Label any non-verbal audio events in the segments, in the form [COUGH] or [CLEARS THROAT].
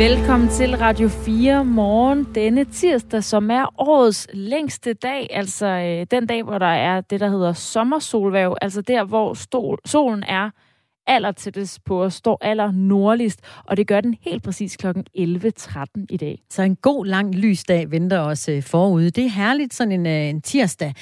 Velkommen til Radio 4 morgen denne tirsdag, som er årets længste dag, altså øh, den dag, hvor der er det, der hedder sommersolværv, altså der, hvor stol, solen er aller tættest på og står aller nordligst, og det gør den helt præcis kl. 11.13 i dag. Så en god lang lysdag venter os øh, forude. Det er herligt sådan en, øh, en tirsdag.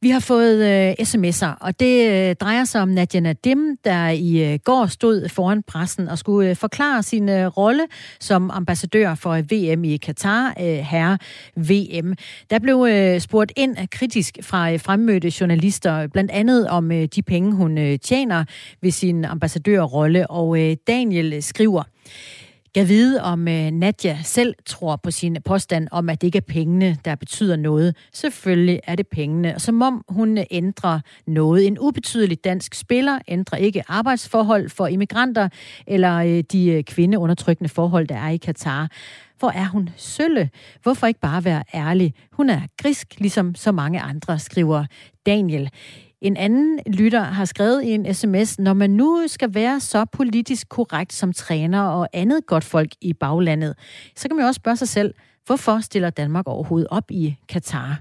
Vi har fået øh, sms'er, og det øh, drejer sig om Nadia Nadim, der i øh, går stod foran pressen og skulle øh, forklare sin øh, rolle som ambassadør for øh, VM i Katar, øh, herre VM. Der blev øh, spurgt ind kritisk fra øh, fremmødte journalister, blandt andet om øh, de penge, hun øh, tjener ved sin ambassadørrolle, og øh, Daniel skriver, jeg vide, om øh, Nadja selv tror på sin påstand om, at det ikke er pengene, der betyder noget. Selvfølgelig er det pengene. Og som om hun øh, ændrer noget. En ubetydelig dansk spiller ændrer ikke arbejdsforhold for immigranter eller øh, de øh, kvindeundertrykkende forhold, der er i Katar. Hvor er hun sølle? Hvorfor ikke bare være ærlig? Hun er grisk, ligesom så mange andre, skriver Daniel. En anden lytter har skrevet i en sms, når man nu skal være så politisk korrekt som træner og andet godt folk i baglandet, så kan man jo også spørge sig selv, hvorfor stiller Danmark overhovedet op i Katar?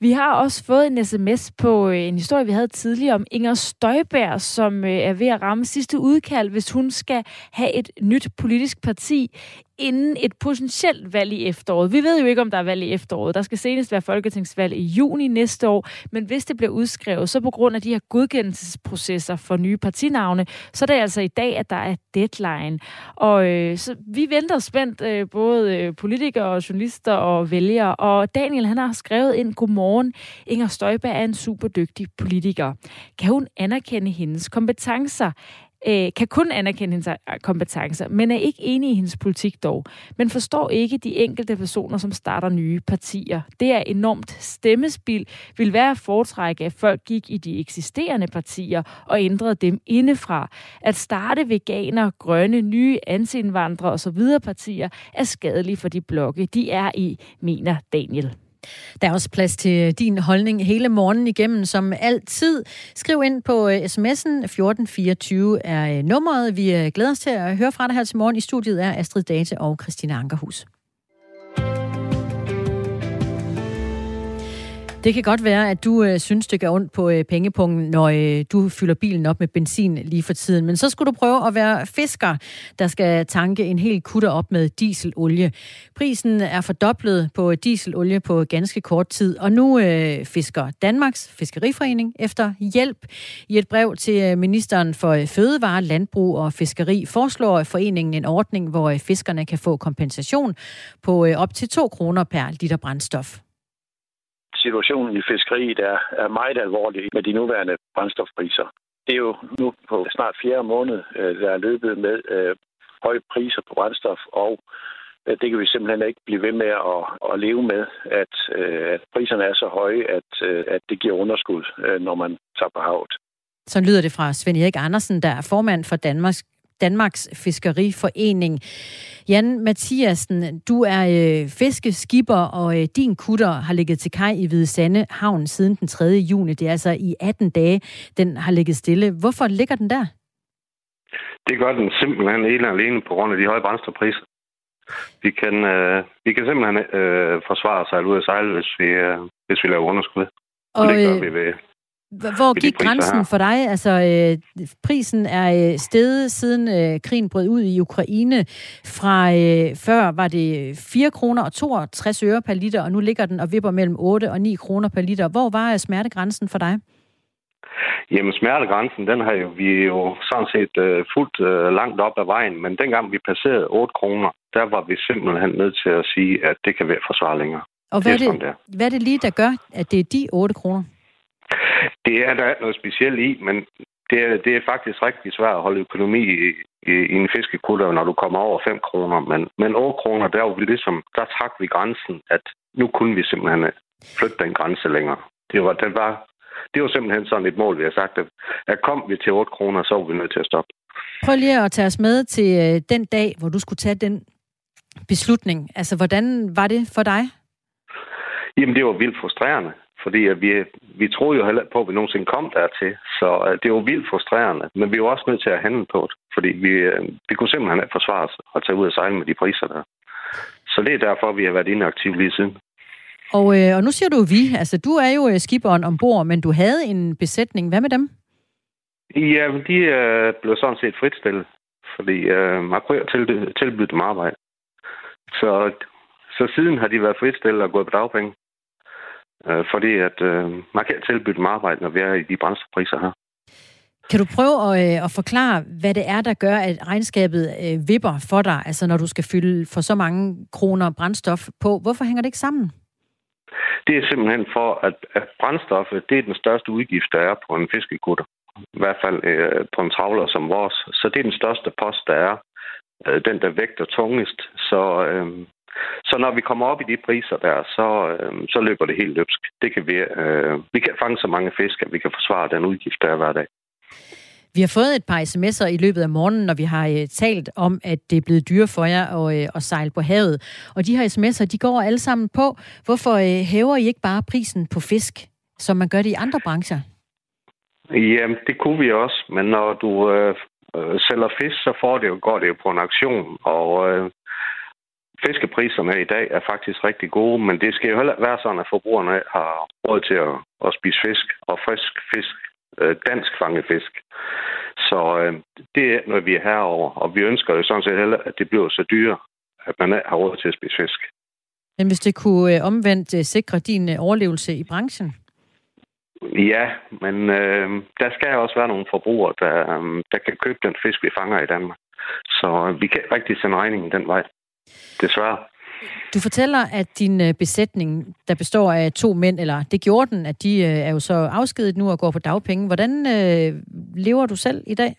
Vi har også fået en sms på øh, en historie, vi havde tidligere om Inger Støjberg, som øh, er ved at ramme sidste udkald, hvis hun skal have et nyt politisk parti inden et potentielt valg i efteråret. Vi ved jo ikke, om der er valg i efteråret. Der skal senest være folketingsvalg i juni næste år, men hvis det bliver udskrevet, så på grund af de her godkendelsesprocesser for nye partinavne, så er det altså i dag, at der er deadline. Og øh, så vi venter spændt, øh, både øh, politikere og journalister og vælgere. Og Daniel, han har skrevet ind, godmorgen, Inger Støjberg er en super dygtig politiker. Kan hun anerkende hendes kompetencer? Øh, kan kun anerkende hendes øh, kompetencer, men er ikke enig i hendes politik dog. Men forstår ikke de enkelte personer, som starter nye partier. Det er enormt stemmespil. Vil være at foretrække, at folk gik i de eksisterende partier og ændrede dem indefra. At starte veganer, grønne, nye antiindvandrere osv. partier er skadelige for de blokke, de er i, mener Daniel. Der er også plads til din holdning hele morgenen igennem, som altid. Skriv ind på øh, sms'en 1424 er øh, nummeret. Vi øh, glæder os til at høre fra dig her til morgen. I studiet er Astrid Date og Christina Ankerhus. Det kan godt være, at du øh, synes, det gør ondt på øh, pengepungen, når øh, du fylder bilen op med benzin lige for tiden. Men så skulle du prøve at være fisker, der skal tanke en hel kutter op med dieselolie. Prisen er fordoblet på dieselolie på ganske kort tid, og nu øh, fisker Danmarks Fiskeriforening efter hjælp. I et brev til øh, ministeren for øh, Fødevare, Landbrug og Fiskeri foreslår foreningen en ordning, hvor øh, fiskerne kan få kompensation på øh, op til 2 kroner per liter brændstof situationen i fiskeriet er, er meget alvorlig med de nuværende brændstofpriser. Det er jo nu på snart fjerde måned, øh, der er løbet med øh, høje priser på brændstof, og øh, det kan vi simpelthen ikke blive ved med at, at leve med, at, øh, at priserne er så høje, at, øh, at det giver underskud, øh, når man tager på havet. Så lyder det fra Svend Erik Andersen, der er formand for Danmarks Danmarks Fiskeriforening. Jan Mathiasen, du er øh, fiskeskipper, og øh, din kutter har ligget til kaj i Hvide Sande Havn siden den 3. juni. Det er altså i 18 dage, den har ligget stille. Hvorfor ligger den der? Det gør den simpelthen ene alene på grund af de høje brændstofpriser. Vi kan, øh, vi kan simpelthen øh, forsvare sig ud af sejle, hvis vi, øh, hvis vi laver underskud. Og, og det gør øh, vi ved, hvor gik grænsen for dig? Altså, øh, prisen er øh, steget siden øh, krigen brød ud i Ukraine. Fra øh, før var det 4 kroner og 62 øre per liter, og nu ligger den og vipper mellem 8 og 9 kroner per liter. Hvor var øh, smertegrænsen for dig? Jamen, smertegrænsen, den har jo, vi jo sådan set øh, fuldt øh, langt op ad vejen, men dengang vi passerede 8 kroner, der var vi simpelthen nødt til at sige, at det kan være forsvar længere. Og hvad er, det, det er. hvad er det lige, der gør, at det er de 8 kroner? Det er der noget specielt i, men det er, det er faktisk rigtig svært at holde økonomi i, i, i en fiskekutter, når du kommer over 5 kroner. Men, men 8 kroner, der, var vi ligesom, der trak vi grænsen, at nu kunne vi simpelthen flytte den grænse længere. Det var, det var, det var simpelthen sådan et mål, vi har sagt, at, at kom vi til 8 kroner, så var vi nødt til at stoppe. Prøv lige at tage os med til øh, den dag, hvor du skulle tage den beslutning. Altså, hvordan var det for dig? Jamen, det var vildt frustrerende Fordi at vi, vi troede jo heller på, at vi nogensinde kom dertil. Så uh, det var vildt frustrerende. Men vi var også nødt til at handle på det. Fordi vi, uh, vi kunne simpelthen ikke forsvare os og tage ud og sejle med de priser der. Så det er derfor, vi har været inaktive lige siden. Og, øh, og nu siger du vi. Altså, du er jo skiberen ombord, men du havde en besætning. Hvad med dem? Ja, de øh, blev sådan set fritstillet, fordi øh, man kunne til, tilbyde dem arbejde. Så, så siden har de været fritstillet og gået på dagpenge. Øh, fordi at øh, man kan tilbyde dem arbejde, når vi er i de brændstofpriser her. Kan du prøve at, øh, at forklare, hvad det er, der gør, at regnskabet øh, vipper for dig, altså når du skal fylde for så mange kroner brændstof på? Hvorfor hænger det ikke sammen? Det er simpelthen for, at, at brændstoffet det er den største udgift, der er på en fiskekutter i hvert fald øh, på en travler som vores. Så det er den største post, der er. Øh, den, der vægter tungest. Så, øh, så når vi kommer op i de priser der, så, øh, så løber det helt løbsk. Det kan vi, øh, vi kan fange så mange fisk, at vi kan forsvare den udgift, der er hver dag. Vi har fået et par sms'er i løbet af morgenen, når vi har øh, talt om, at det er blevet dyre for jer at, øh, at sejle på havet. Og de her sms'er, de går alle sammen på, hvorfor øh, hæver I ikke bare prisen på fisk, som man gør det i andre brancher? Jamen, det kunne vi også, men når du øh, øh, sælger fisk, så får det jo, går det jo på en aktion, og øh, fiskepriserne i dag er faktisk rigtig gode, men det skal jo heller være sådan, at forbrugerne har råd til at, at spise fisk, og frisk fisk, øh, dansk fanget fisk. Så øh, det er noget, vi er herover, og vi ønsker jo sådan set heller, at det bliver så dyre, at man har råd til at spise fisk. Men hvis det kunne øh, omvendt øh, sikre din øh, overlevelse i branchen? Ja, men øh, der skal også være nogle forbrugere, der, øh, der kan købe den fisk, vi fanger i Danmark. Så vi kan rigtig sende regningen den vej. Desværre. Du fortæller, at din øh, besætning, der består af to mænd, eller det gjorde den, at de øh, er jo så afskedet nu og går på dagpenge. Hvordan øh, lever du selv i dag?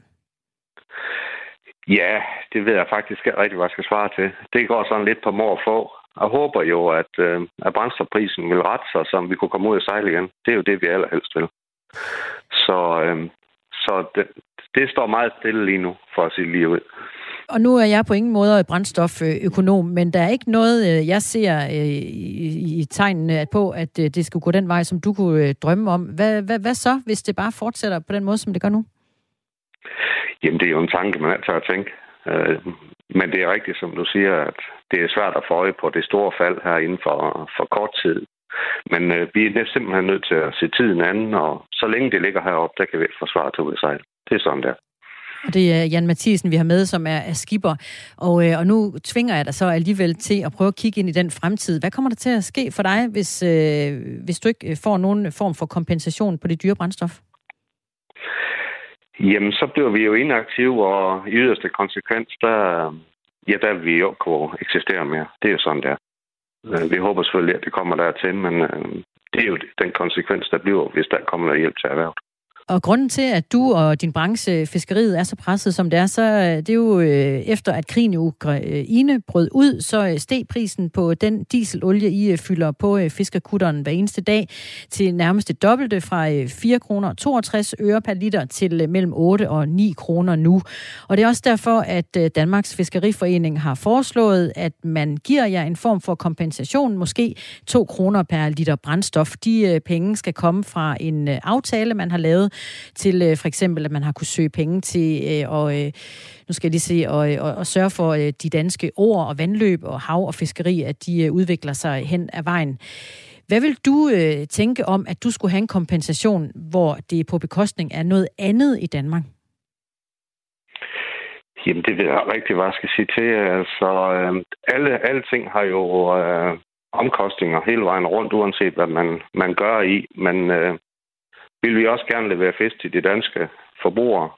Ja, det ved jeg faktisk ikke rigtig, hvad jeg skal svare til. Det går sådan lidt på mor og få. Jeg håber jo, at, øh, at brændstofprisen vil rette sig, så vi kunne komme ud og sejle igen. Det er jo det, vi allerhelst vil. Så, øh, så det, det står meget stille lige nu, for at sige lige ud. Og nu er jeg på ingen måde brændstoføkonom, men der er ikke noget, øh, jeg ser øh, i, tegnene på, at øh, det skulle gå den vej, som du kunne drømme om. Hvad, hvad, hvad så, hvis det bare fortsætter på den måde, som det gør nu? Jamen, det er jo en tanke, man altid har tænkt. Men det er rigtigt, som du siger, at det er svært at få øje på det store fald her inden for, for kort tid. Men øh, vi er simpelthen nødt til at se tiden anden, og så længe det ligger heroppe, der kan vi forsvare til USA. Det er sådan der. Og det er Jan Mathisen, vi har med, som er, er skipper. Og, øh, og nu tvinger jeg dig så alligevel til at prøve at kigge ind i den fremtid. Hvad kommer der til at ske for dig, hvis, øh, hvis du ikke øh, får nogen form for kompensation på det dyre brændstof? Jamen, så bliver vi jo inaktive, og i yderste konsekvens, der, ja, der vil vi jo kunne eksistere mere. Det er jo sådan, der. Øh, vi håber selvfølgelig, at det kommer dertil, men øh, det er jo den konsekvens, der bliver, hvis der kommer noget hjælp til erhvervet. Og grunden til, at du og din branche, fiskeriet, er så presset, som det er, så øh, det er jo øh, efter, at krigen i Ukraine brød ud, så øh, steg prisen på den dieselolie, I øh, fylder på fiskerkutteren hver eneste dag, til nærmest det dobbelte fra 4 kroner 62 øre per liter til mellem 8 og 9 kroner nu. Og det er også derfor, at Danmarks Fiskeriforening har foreslået, at man giver jer en form for kompensation, måske 2 kroner per liter brændstof. De penge skal komme fra en aftale, man har lavet til øh, for eksempel, at man har kunne søge penge til øh, og øh, nu skal jeg lige se, og, øh, og, og sørge for øh, de danske ord og vandløb og hav og fiskeri, at de øh, udvikler sig hen ad vejen. Hvad vil du øh, tænke om, at du skulle have en kompensation, hvor det er på bekostning af noget andet i Danmark? Jamen, det ved jeg rigtig, hvad jeg skal sige til. Altså, øh, alle, alle ting har jo øh, omkostninger hele vejen rundt, uanset hvad man, man gør i. Men øh, vil vi også gerne levere fisk til de danske forbrugere.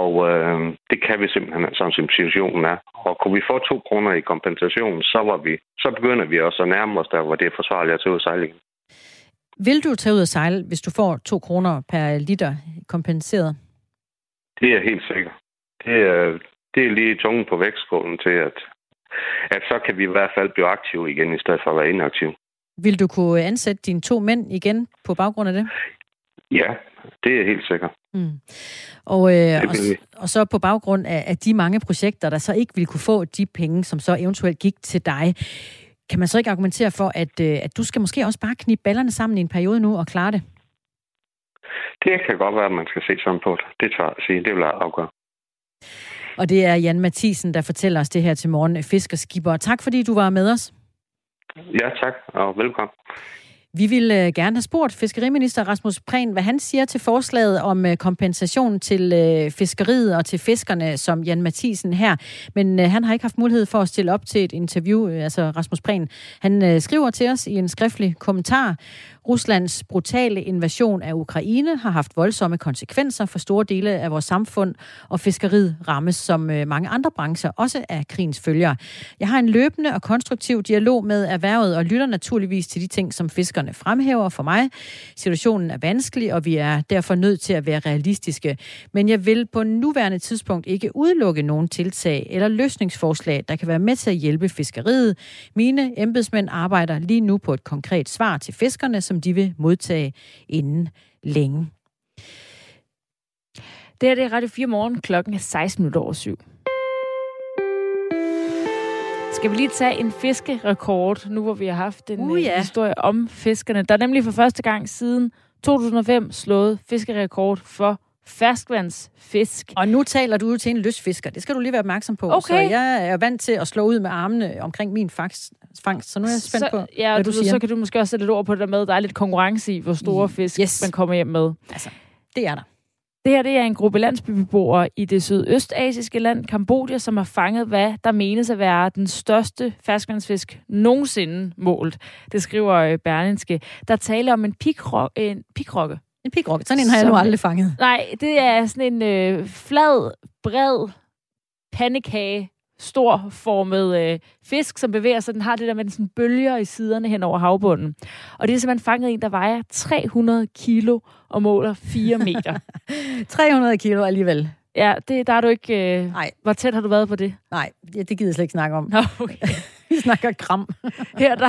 Og øh, det kan vi simpelthen, som situationen er. Og kunne vi få to kroner i kompensation, så, var vi, så begynder vi også at nærme os der, hvor det er forsvarligt at tage ud og sejle igen. Vil du tage ud og sejle, hvis du får to kroner per liter kompenseret? Det er helt sikkert. Det er, det er lige tungen på vægtskålen til, at, at så kan vi i hvert fald blive aktive igen, i stedet for at være inaktive. Vil du kunne ansætte dine to mænd igen på baggrund af det? Ja, det er helt sikkert. Mm. Og, øh, og, og så på baggrund af, af de mange projekter, der så ikke ville kunne få de penge, som så eventuelt gik til dig, kan man så ikke argumentere for, at, øh, at du skal måske også bare knibe ballerne sammen i en periode nu og klare det? Det kan godt være, at man skal se sådan på det. Det tager at sige. Det vil jeg afgøre. Og det er Jan Mathisen, der fortæller os det her til morgen. Fiskerskipper. Tak fordi du var med os. Ja, tak, og velkommen. Vi vil øh, gerne have spurgt fiskeriminister Rasmus Prehn, hvad han siger til forslaget om øh, kompensation til øh, fiskeriet og til fiskerne, som Jan Mathisen her. Men han har ikke haft mulighed for at stille op til et interview, altså Rasmus Prehn. Han skriver til os i en skriftlig kommentar, Ruslands brutale invasion af Ukraine har haft voldsomme konsekvenser for store dele af vores samfund, og fiskeriet rammes som mange andre brancher, også af krigens følger. Jeg har en løbende og konstruktiv dialog med erhvervet og lytter naturligvis til de ting, som fiskerne fremhæver for mig. Situationen er vanskelig, og vi er derfor nødt til at være realistiske. Men jeg vil på nuværende tidspunkt ikke udelukke nogen tiltag eller løsningsforslag, der kan være med til at hjælpe fiskeriet. Mine embedsmænd arbejder lige nu på et konkret svar til fiskerne, som de vil modtage inden længe. Det er det Radio 4 morgen klokken er 16 minutter over syv. Skal vi lige tage en fiskerekord, nu hvor vi har haft en uh, ja. historie om fiskerne. Der er nemlig for første gang siden 2005 slået fiskerekord for ferskvandsfisk. Og nu taler du til en lystfisker. Det skal du lige være opmærksom på. Okay. Så jeg er vant til at slå ud med armene omkring min fangst, fangst så nu er jeg spændt så, på, ja, hvad du, du siger. Så kan du måske også sætte lidt ord på det der med, at der er lidt konkurrence i, hvor store fisk yes. man kommer hjem med. Altså, det er der. Det her det er en gruppe landsbybeboere i det sydøstasiske land, Kambodja, som har fanget, hvad der menes at være den største ferskvandsfisk nogensinde målt. Det skriver øh, Berlinske. Der taler om en, pikro- en pikrokke, en pigrokke. Sådan en har jeg nu aldrig fanget. Nej, det er sådan en øh, flad, bred pandekage, stor formet øh, fisk, som bevæger sig. Den har det der med sådan bølger i siderne hen over havbunden. Og det er simpelthen fanget en, der vejer 300 kilo og måler 4 meter. [LAUGHS] 300 kilo alligevel. Ja, det, der er du ikke... Øh, Nej. Hvor tæt har du været på det? Nej, det gider jeg slet ikke snakke om. Nå, okay. Vi snakker kram. [LAUGHS] her der...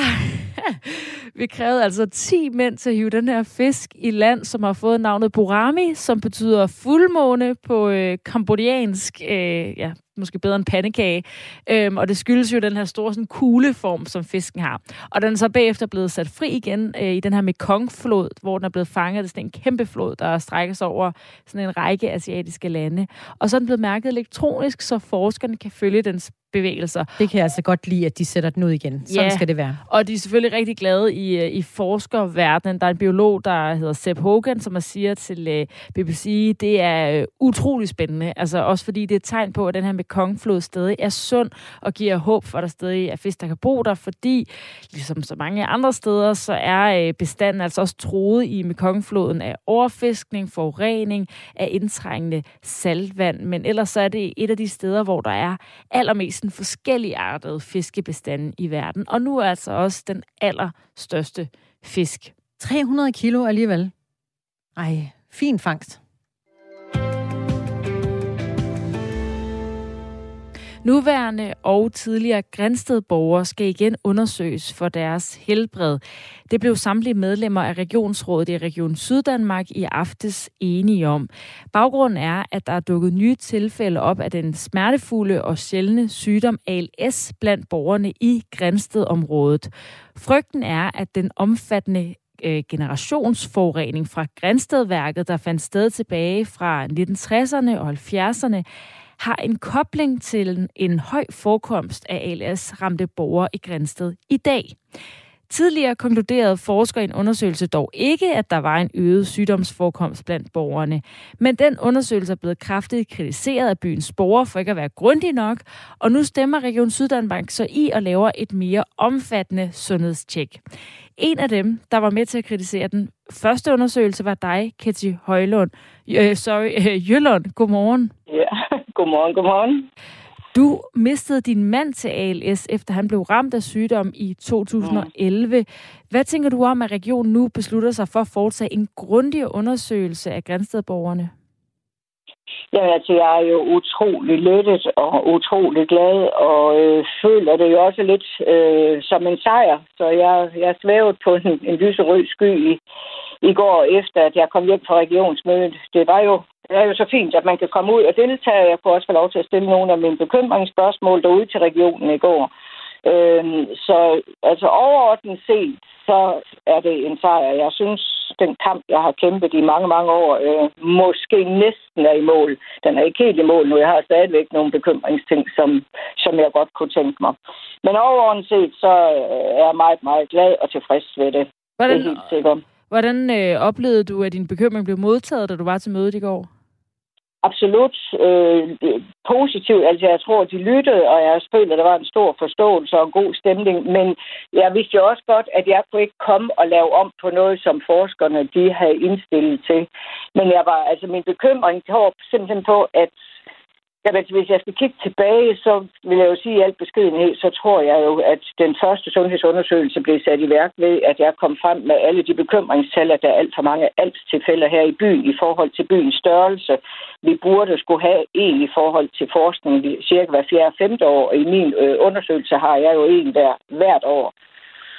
[LAUGHS] vi krævede altså 10 mænd til at hive den her fisk i land, som har fået navnet Borami, som betyder fuldmåne på øh, kambodjansk, øh, ja, måske bedre en pandekage. Øhm, og det skyldes jo den her store sådan, kugleform, som fisken har. Og den er så bagefter blevet sat fri igen øh, i den her Mekong-flod, hvor den er blevet fanget. Det er sådan en kæmpe flod, der strækker sig over sådan en række asiatiske lande. Og så er den blevet mærket elektronisk, så forskerne kan følge dens bevægelser. Det kan jeg altså godt lide, at de sætter den ud igen. Sådan ja, skal det være. Og de er selvfølgelig rigtig glade i, øh, i forskerverdenen. Der er en biolog, der hedder Sepp Hogan, som siger til øh, BBC, det er uh, utrolig spændende. Altså også fordi det er et tegn på, at den her Mekongflod stadig er sund og giver håb for, at der stadig er fisk, der kan bo der, fordi ligesom så mange andre steder, så er bestanden altså også troet i Mekongfloden af overfiskning, forurening, af indtrængende saltvand. Men ellers så er det et af de steder, hvor der er allermest sådan forskellige artede fiskebestande i verden. Og nu er altså også den allerstørste fisk. 300 kilo alligevel. Ej, fin fangst. Nuværende og tidligere Grænstedborgere skal igen undersøges for deres helbred. Det blev samtlige medlemmer af Regionsrådet i Region Syddanmark i aftes enige om. Baggrunden er, at der er dukket nye tilfælde op af den smertefulde og sjældne sygdom ALS blandt borgerne i Grænstedområdet. Frygten er, at den omfattende øh, generationsforurening fra Grænstedværket, der fandt sted tilbage fra 1960'erne og 70'erne, har en kobling til en høj forekomst af ALS-ramte borgere i Grænsted i dag. Tidligere konkluderede forskere i en undersøgelse dog ikke, at der var en øget sygdomsforekomst blandt borgerne. Men den undersøgelse er blevet kraftigt kritiseret af byens borgere for ikke at være grundig nok, og nu stemmer Region Syddanmark så i og laver et mere omfattende sundhedstjek. En af dem, der var med til at kritisere den første undersøgelse, var dig, Ketty Højlund. Øh, sorry, øh, Jøllund. Godmorgen. Ja, godmorgen, godmorgen. Du mistede din mand til ALS, efter han blev ramt af sygdom i 2011. Mm. Hvad tænker du om, at regionen nu beslutter sig for at foretage en grundig undersøgelse af grænstedborgerne? Ja, altså, jeg er jo utrolig lettet og utrolig glad, og øh, føler det jo også lidt øh, som en sejr. Så jeg, jeg svævet på en, en lyserød sky i, i går, efter at jeg kom hjem fra regionsmødet. Det var jo det er jo så fint, at man kan komme ud og deltage. Jeg kunne også få lov til at stille nogle af mine bekymringsspørgsmål derude til regionen i går. Øh, så altså overordnet set, så er det en sejr. Jeg synes, den kamp, jeg har kæmpet i mange, mange år, øh, måske næsten er i mål. Den er ikke helt i mål nu. Jeg har stadigvæk nogle bekymringsting, som, som jeg godt kunne tænke mig. Men overordnet set, så er jeg meget, meget glad og tilfreds ved det. Hvordan, det er helt sikkert. Hvordan øh, oplevede du, at din bekymring blev modtaget, da du var til mødet i går? absolut øh, positivt. Altså, jeg tror, de lyttede, og jeg følte, at der var en stor forståelse og en god stemning. Men jeg vidste jo også godt, at jeg kunne ikke komme og lave om på noget, som forskerne de havde indstillet til. Men jeg var, altså, min bekymring går simpelthen på, at Jamen, altså, hvis jeg skal kigge tilbage, så vil jeg jo sige i al beskedenhed, så tror jeg jo, at den første sundhedsundersøgelse blev sat i værk ved, at jeg kom frem med alle de bekymringstal, at der er alt for mange tilfælde her i byen i forhold til byens størrelse. Vi burde skulle have en i forhold til forskning cirka hver fjerde femte år, og i min øh, undersøgelse har jeg jo en der hvert år.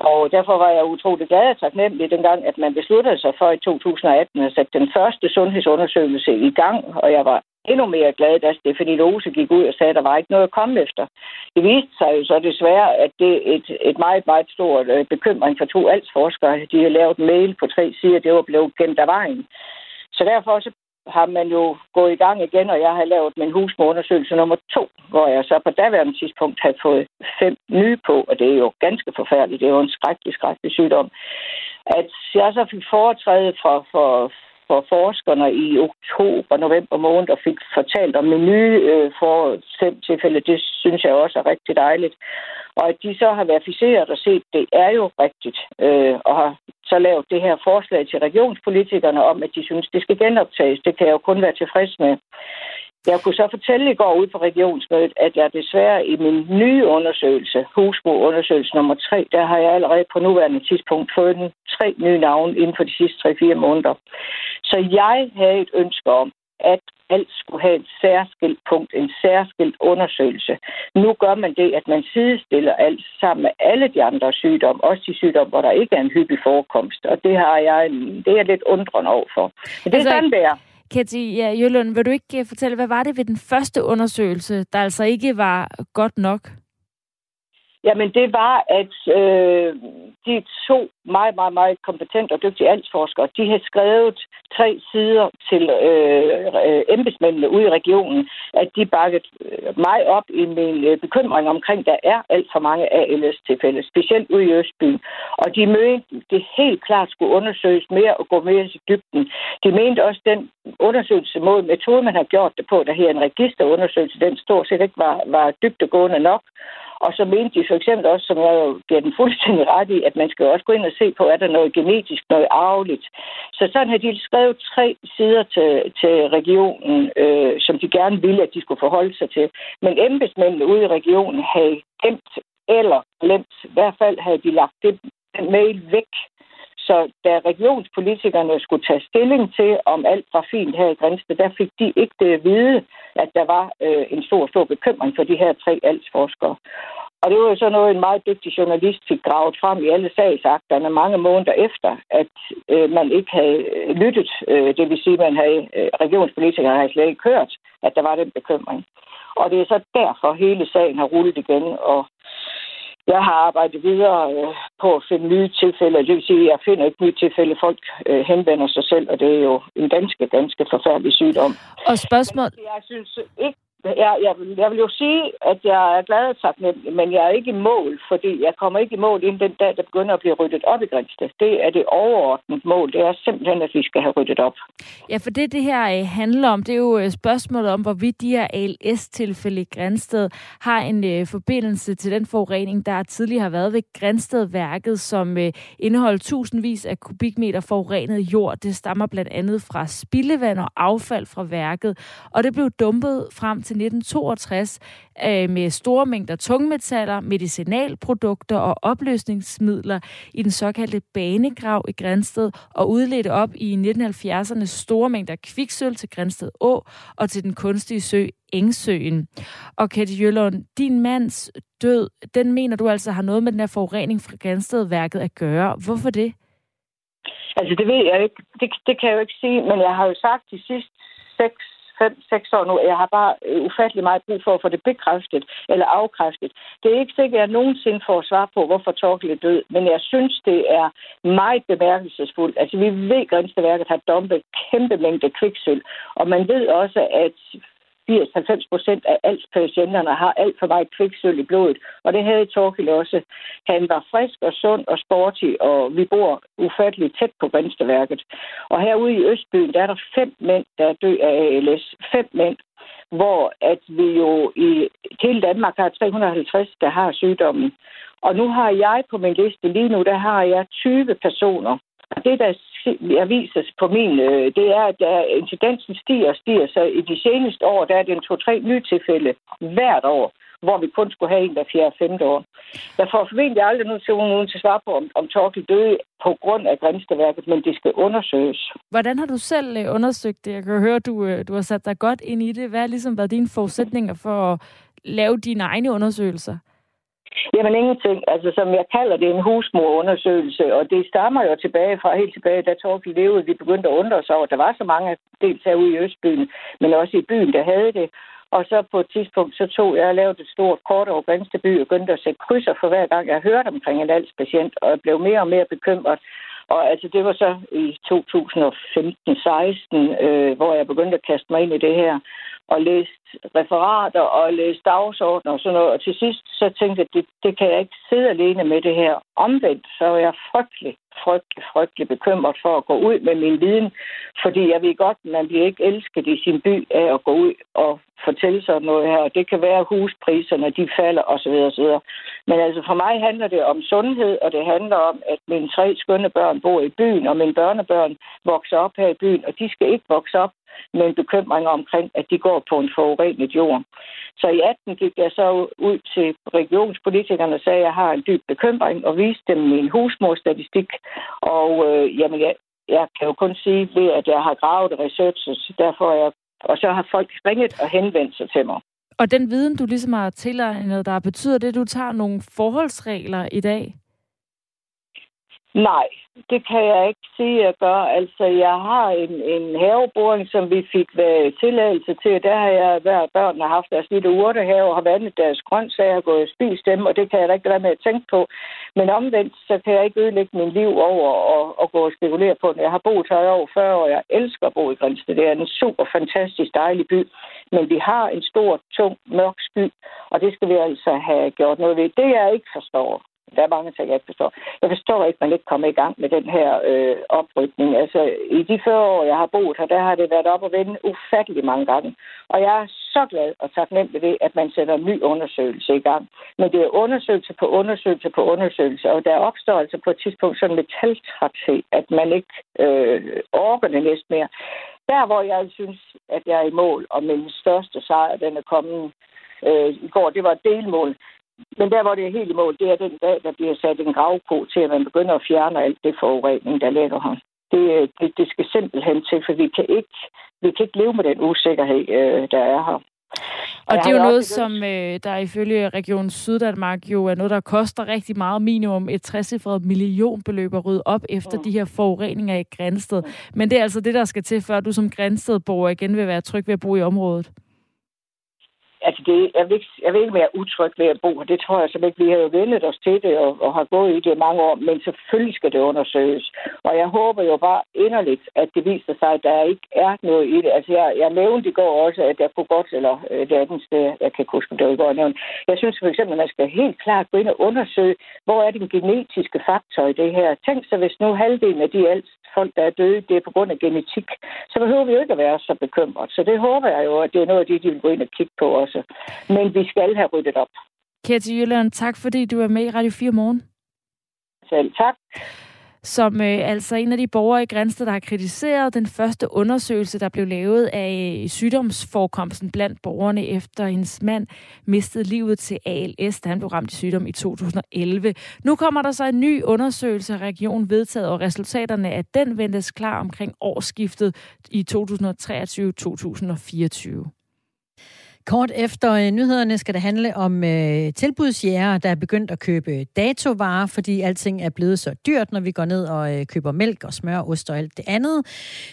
Og derfor var jeg utrolig glad og taknemmelig dengang, at man besluttede sig for i 2018 at sætte den første sundhedsundersøgelse i gang, og jeg var endnu mere glad, da Stefanie Lose gik ud og sagde, at der var ikke noget at komme efter. Det viste sig jo så desværre, at det er et, et meget, meget stort øh, bekymring for to altsforskere. De har lavet en mail på tre sider, det var blevet gemt af vejen. Så derfor så har man jo gået i gang igen, og jeg har lavet min husmorundersøgelse nummer to, hvor jeg så på daværende tidspunkt har fået fem nye på, og det er jo ganske forfærdeligt. Det er jo en skrækkelig, skrækkelig sygdom. At jeg så fik foretræde for, for, for forskerne i oktober, november måned og fik fortalt om min øh, for fem tilfælde. Det synes jeg også er rigtig dejligt. Og at de så har verificeret og set, det er jo rigtigt, øh, og har så lavet det her forslag til regionspolitikerne om, at de synes, det skal genoptages. Det kan jeg jo kun være tilfreds med. Jeg kunne så fortælle i går ud på regionsmødet, at jeg desværre i min nye undersøgelse, husbrugsundersøgelse nummer 3, der har jeg allerede på nuværende tidspunkt fået den tre nye navne inden for de sidste 3-4 måneder. Så jeg havde et ønske om, at alt skulle have et særskilt punkt, en særskilt undersøgelse. Nu gør man det, at man sidestiller alt sammen med alle de andre sygdomme, også de sygdomme, hvor der ikke er en hyppig forekomst. Og det har jeg, det er jeg lidt undrende over for. Men det altså, er sådan, det er. Ketty ja, Jølund, vil du ikke øh, fortælle, hvad var det ved den første undersøgelse, der altså ikke var godt nok? Jamen, det var, at øh, de to meget, meget, meget kompetente og dygtige altsforskere, de havde skrevet tre sider til øh, embedsmændene ude i regionen, at de bakkede øh, mig op i min øh, bekymring omkring, der er alt for mange ALS-tilfælde, specielt ude i Østbyen. Og de mente, det helt klart skulle undersøges mere og gå mere i dybden. De mente også, den undersøgelse mod metode, man har gjort det på, der her en registerundersøgelse, den stort set ikke var, var dybtegående nok. Og så mente de for eksempel også, som jeg jo giver den fuldstændig ret i, at man skal også gå ind og se på, er der noget genetisk, noget arveligt. Så sådan har de skrevet tre sider til, til regionen, øh, som de gerne ville, at de skulle forholde sig til. Men embedsmændene ude i regionen havde gemt eller glemt, i hvert fald havde de lagt det, den mail væk. Så da regionspolitikerne skulle tage stilling til, om alt var fint her i Grænsted, der fik de ikke det at vide, at der var øh, en stor, stor bekymring for de her tre altsforskere. Og det var jo så noget, en meget dygtig journalist fik gravet frem i alle sagsakterne mange måneder efter, at øh, man ikke havde øh, lyttet. Øh, det vil sige, at man havde, øh, regionspolitikerne havde slet ikke hørt, at der var den bekymring. Og det er så derfor, hele sagen har rullet igen, og jeg har arbejdet videre øh, på at finde nye tilfælde. Det vil sige, at jeg finder ikke nye tilfælde. Folk øh, henvender sig selv, og det er jo en ganske, ganske forfærdelig sygdom. Og spørgsmål... Jeg synes ikke, jeg, jeg, jeg vil jo sige, at jeg er glad og taknemmelig, men jeg er ikke i mål, fordi jeg kommer ikke i mål inden den dag, der begynder at blive ryddet op i Grænsted. Det er det overordnede mål. Det er simpelthen, at vi skal have ryddet op. Ja, for det, det her øh, handler om, det er jo øh, spørgsmålet om, hvorvidt de her ALS-tilfælde i Grænsted har en øh, forbindelse til den forurening, der tidligere har været ved Grænstedværket, som øh, indeholder tusindvis af kubikmeter forurenet jord. Det stammer blandt andet fra spildevand og affald fra værket, og det blev dumpet frem til 1962 øh, med store mængder tungmetaller, medicinalprodukter og opløsningsmidler i den såkaldte banegrav i Grænsted og udledte op i 1970'erne store mængder kviksøl til Grænsted Å og til den kunstige sø Engsøen. Og Kette Jøllund, din mands død, den mener du altså har noget med den her forurening fra Grænstedværket at gøre. Hvorfor det? Altså, det ved jeg ikke. Det, det kan jeg jo ikke sige, men jeg har jo sagt de sidste seks 5-6 år nu. Jeg har bare øh, ufattelig meget brug for at få det bekræftet eller afkræftet. Det er ikke sikkert, at jeg nogensinde får svar på, hvorfor Torkel er død, men jeg synes, det er meget bemærkelsesfuldt. Altså, vi ved, at Grænseværket har dumpet kæmpe mængde kviksøl, og man ved også, at 80-90 procent af alt patienterne har alt for meget kviksøl i blodet. Og det havde Torkil også. Han var frisk og sund og sporty, og vi bor ufatteligt tæt på Grænsteværket. Og herude i Østbyen, der er der fem mænd, der dør af ALS. Fem mænd hvor at vi jo i hele Danmark har 350, der har sygdommen. Og nu har jeg på min liste lige nu, der har jeg 20 personer, det, der jeg viser på min, øh, det er, at der, incidensen stiger og stiger. Så i de seneste år, der er det en to-tre nye tilfælde hvert år, hvor vi kun skulle have en der fjerde femte år. Jeg får formentlig aldrig nu til nogen til svar på, om, om Torkel døde på grund af Grænsteværket, men det skal undersøges. Hvordan har du selv øh, undersøgt det? Jeg kan høre, du, du har sat dig godt ind i det. Hvad har ligesom været dine forudsætninger for at lave dine egne undersøgelser? Jamen ingenting. Altså, som jeg kalder det, en husmorundersøgelse, og det stammer jo tilbage fra helt tilbage, da Torkel levede. Vi begyndte at undre os over, at der var så mange dels herude i Østbyen, men også i byen, der havde det. Og så på et tidspunkt, så tog jeg og lavede et stort kort over Grænsteby og begyndte at sætte krydser for hver gang, jeg hørte omkring en patient, og jeg blev mere og mere bekymret. Og altså, det var så i 2015-16, øh, hvor jeg begyndte at kaste mig ind i det her og læst referater og læst dagsordner og sådan noget. Og til sidst så tænkte jeg, at det, det kan jeg ikke sidde alene med det her. Omvendt så er jeg frygtelig, frygtelig, frygtelig bekymret for at gå ud med min viden. Fordi jeg ved godt, at man bliver ikke elsket i sin by af at gå ud og fortælle sig noget her. Og Det kan være, at huspriserne de falder osv. osv. Men altså for mig handler det om sundhed, og det handler om, at mine tre skønne børn bor i byen, og mine børnebørn vokser op her i byen, og de skal ikke vokse op med en bekymring omkring, at de går på en forurenet jord. Så i 18 gik jeg så ud til regionspolitikerne og sagde, at jeg har en dyb bekymring, og viste dem min husmorstatistik. Og øh, jamen, jeg, jeg kan jo kun sige ved, at jeg har gravet researches, derfor er jeg, og så har folk ringet og henvendt sig til mig. Og den viden, du ligesom har tilegnet der betyder det, at du tager nogle forholdsregler i dag? Nej, det kan jeg ikke sige, at jeg gør. Altså, jeg har en, en haveboring, som vi fik øh, tilladelse til. Der har jeg hver børn har haft deres lille urtehave og har vandet deres grøntsager og gået og spist dem, og det kan jeg da ikke lade med at tænke på. Men omvendt, så kan jeg ikke ødelægge min liv over og, og gå og spekulere på det. Jeg har boet her i over 40 år, jeg elsker at bo i Grænsted. Det er en super fantastisk dejlig by. Men vi har en stor, tung, mørk sky, og det skal vi altså have gjort noget ved. Det jeg ikke forstår, der er mange ting, jeg ikke forstår. Jeg forstår ikke, at man ikke kommer i gang med den her øh, oprykning. Altså, i de 40 år, jeg har boet her, der har det været op og vende ufattelig mange gange. Og jeg er så glad og taknemmelig ved, at man sætter en ny undersøgelse i gang. Men det er undersøgelse på undersøgelse på undersøgelse, og der opstår altså på et tidspunkt sådan en metaltræthed, at man ikke øh, orker det næsten mere. Der, hvor jeg synes, at jeg er i mål, og min største sejr, den er kommet øh, i går, det var et delmål. Men der, hvor det er helt i mål, det er den dag, der bliver sat en gravko til, at man begynder at fjerne alt det forurening, der ligger her. Det, det, det skal simpelthen til, for vi kan ikke, vi kan ikke leve med den usikkerhed, øh, der er her. Og, det er jo noget, som øh, der ifølge Region Syddanmark jo er noget, der koster rigtig meget, minimum et 60 millionbeløb at rydde op efter mm. de her forureninger i Grænsted. Mm. Men det er altså det, der skal til, før du som Grænstedborger igen vil være tryg ved at bo i området altså det, jeg, vil ikke, jeg vil ikke mere utryg ved at bo her. Det tror jeg simpelthen ikke. Vi har jo vendet os til det og, og har gået i det mange år, men selvfølgelig skal det undersøges. Og jeg håber jo bare inderligt, at det viser sig, at der ikke er noget i det. Altså jeg, jeg nævnte i går også, at jeg kunne godt, eller øh, det andet sted, jeg kan huske, det var i går, nævnt. Jeg synes for eksempel, at man skal helt klart gå ind og undersøge, hvor er den genetiske faktor i det her. Tænk så, hvis nu halvdelen af de alt folk, der er døde, det er på grund af genetik, så behøver vi jo ikke at være så bekymret. Så det håber jeg jo, at det er noget af det, de vil gå ind og kigge på også. Men vi skal have ryddet op. Kære Jylland, tak fordi du er med i Radio 4 morgen. Selv tak som øh, altså en af de borgere i Grænsted, der har kritiseret den første undersøgelse, der blev lavet af øh, sygdomsforekomsten blandt borgerne, efter hendes mand mistede livet til ALS, da han blev ramt i sygdom i 2011. Nu kommer der så en ny undersøgelse af regionen vedtaget, og resultaterne af den ventes klar omkring årsskiftet i 2023-2024. Kort efter øh, nyhederne skal det handle om øh, tilbudsjæger, der er begyndt at købe datovarer, fordi alting er blevet så dyrt, når vi går ned og øh, køber mælk og smør, ost og alt det andet.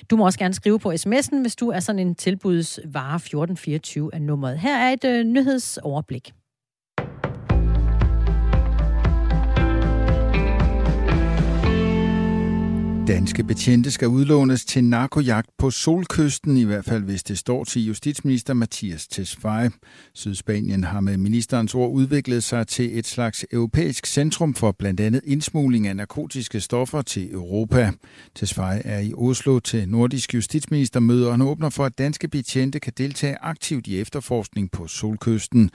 Du må også gerne skrive på sms'en, hvis du er sådan en tilbudsvare 1424 af nummeret. Her er et øh, nyhedsoverblik. Danske betjente skal udlånes til narkojagt på Solkysten, i hvert fald hvis det står til justitsminister Mathias Tesfaye. Sydspanien har med ministerens ord udviklet sig til et slags europæisk centrum for blandt andet indsmugling af narkotiske stoffer til Europa. Tesfaye er i Oslo til nordisk justitsministermøde, og han åbner for, at danske betjente kan deltage aktivt i efterforskning på Solkysten.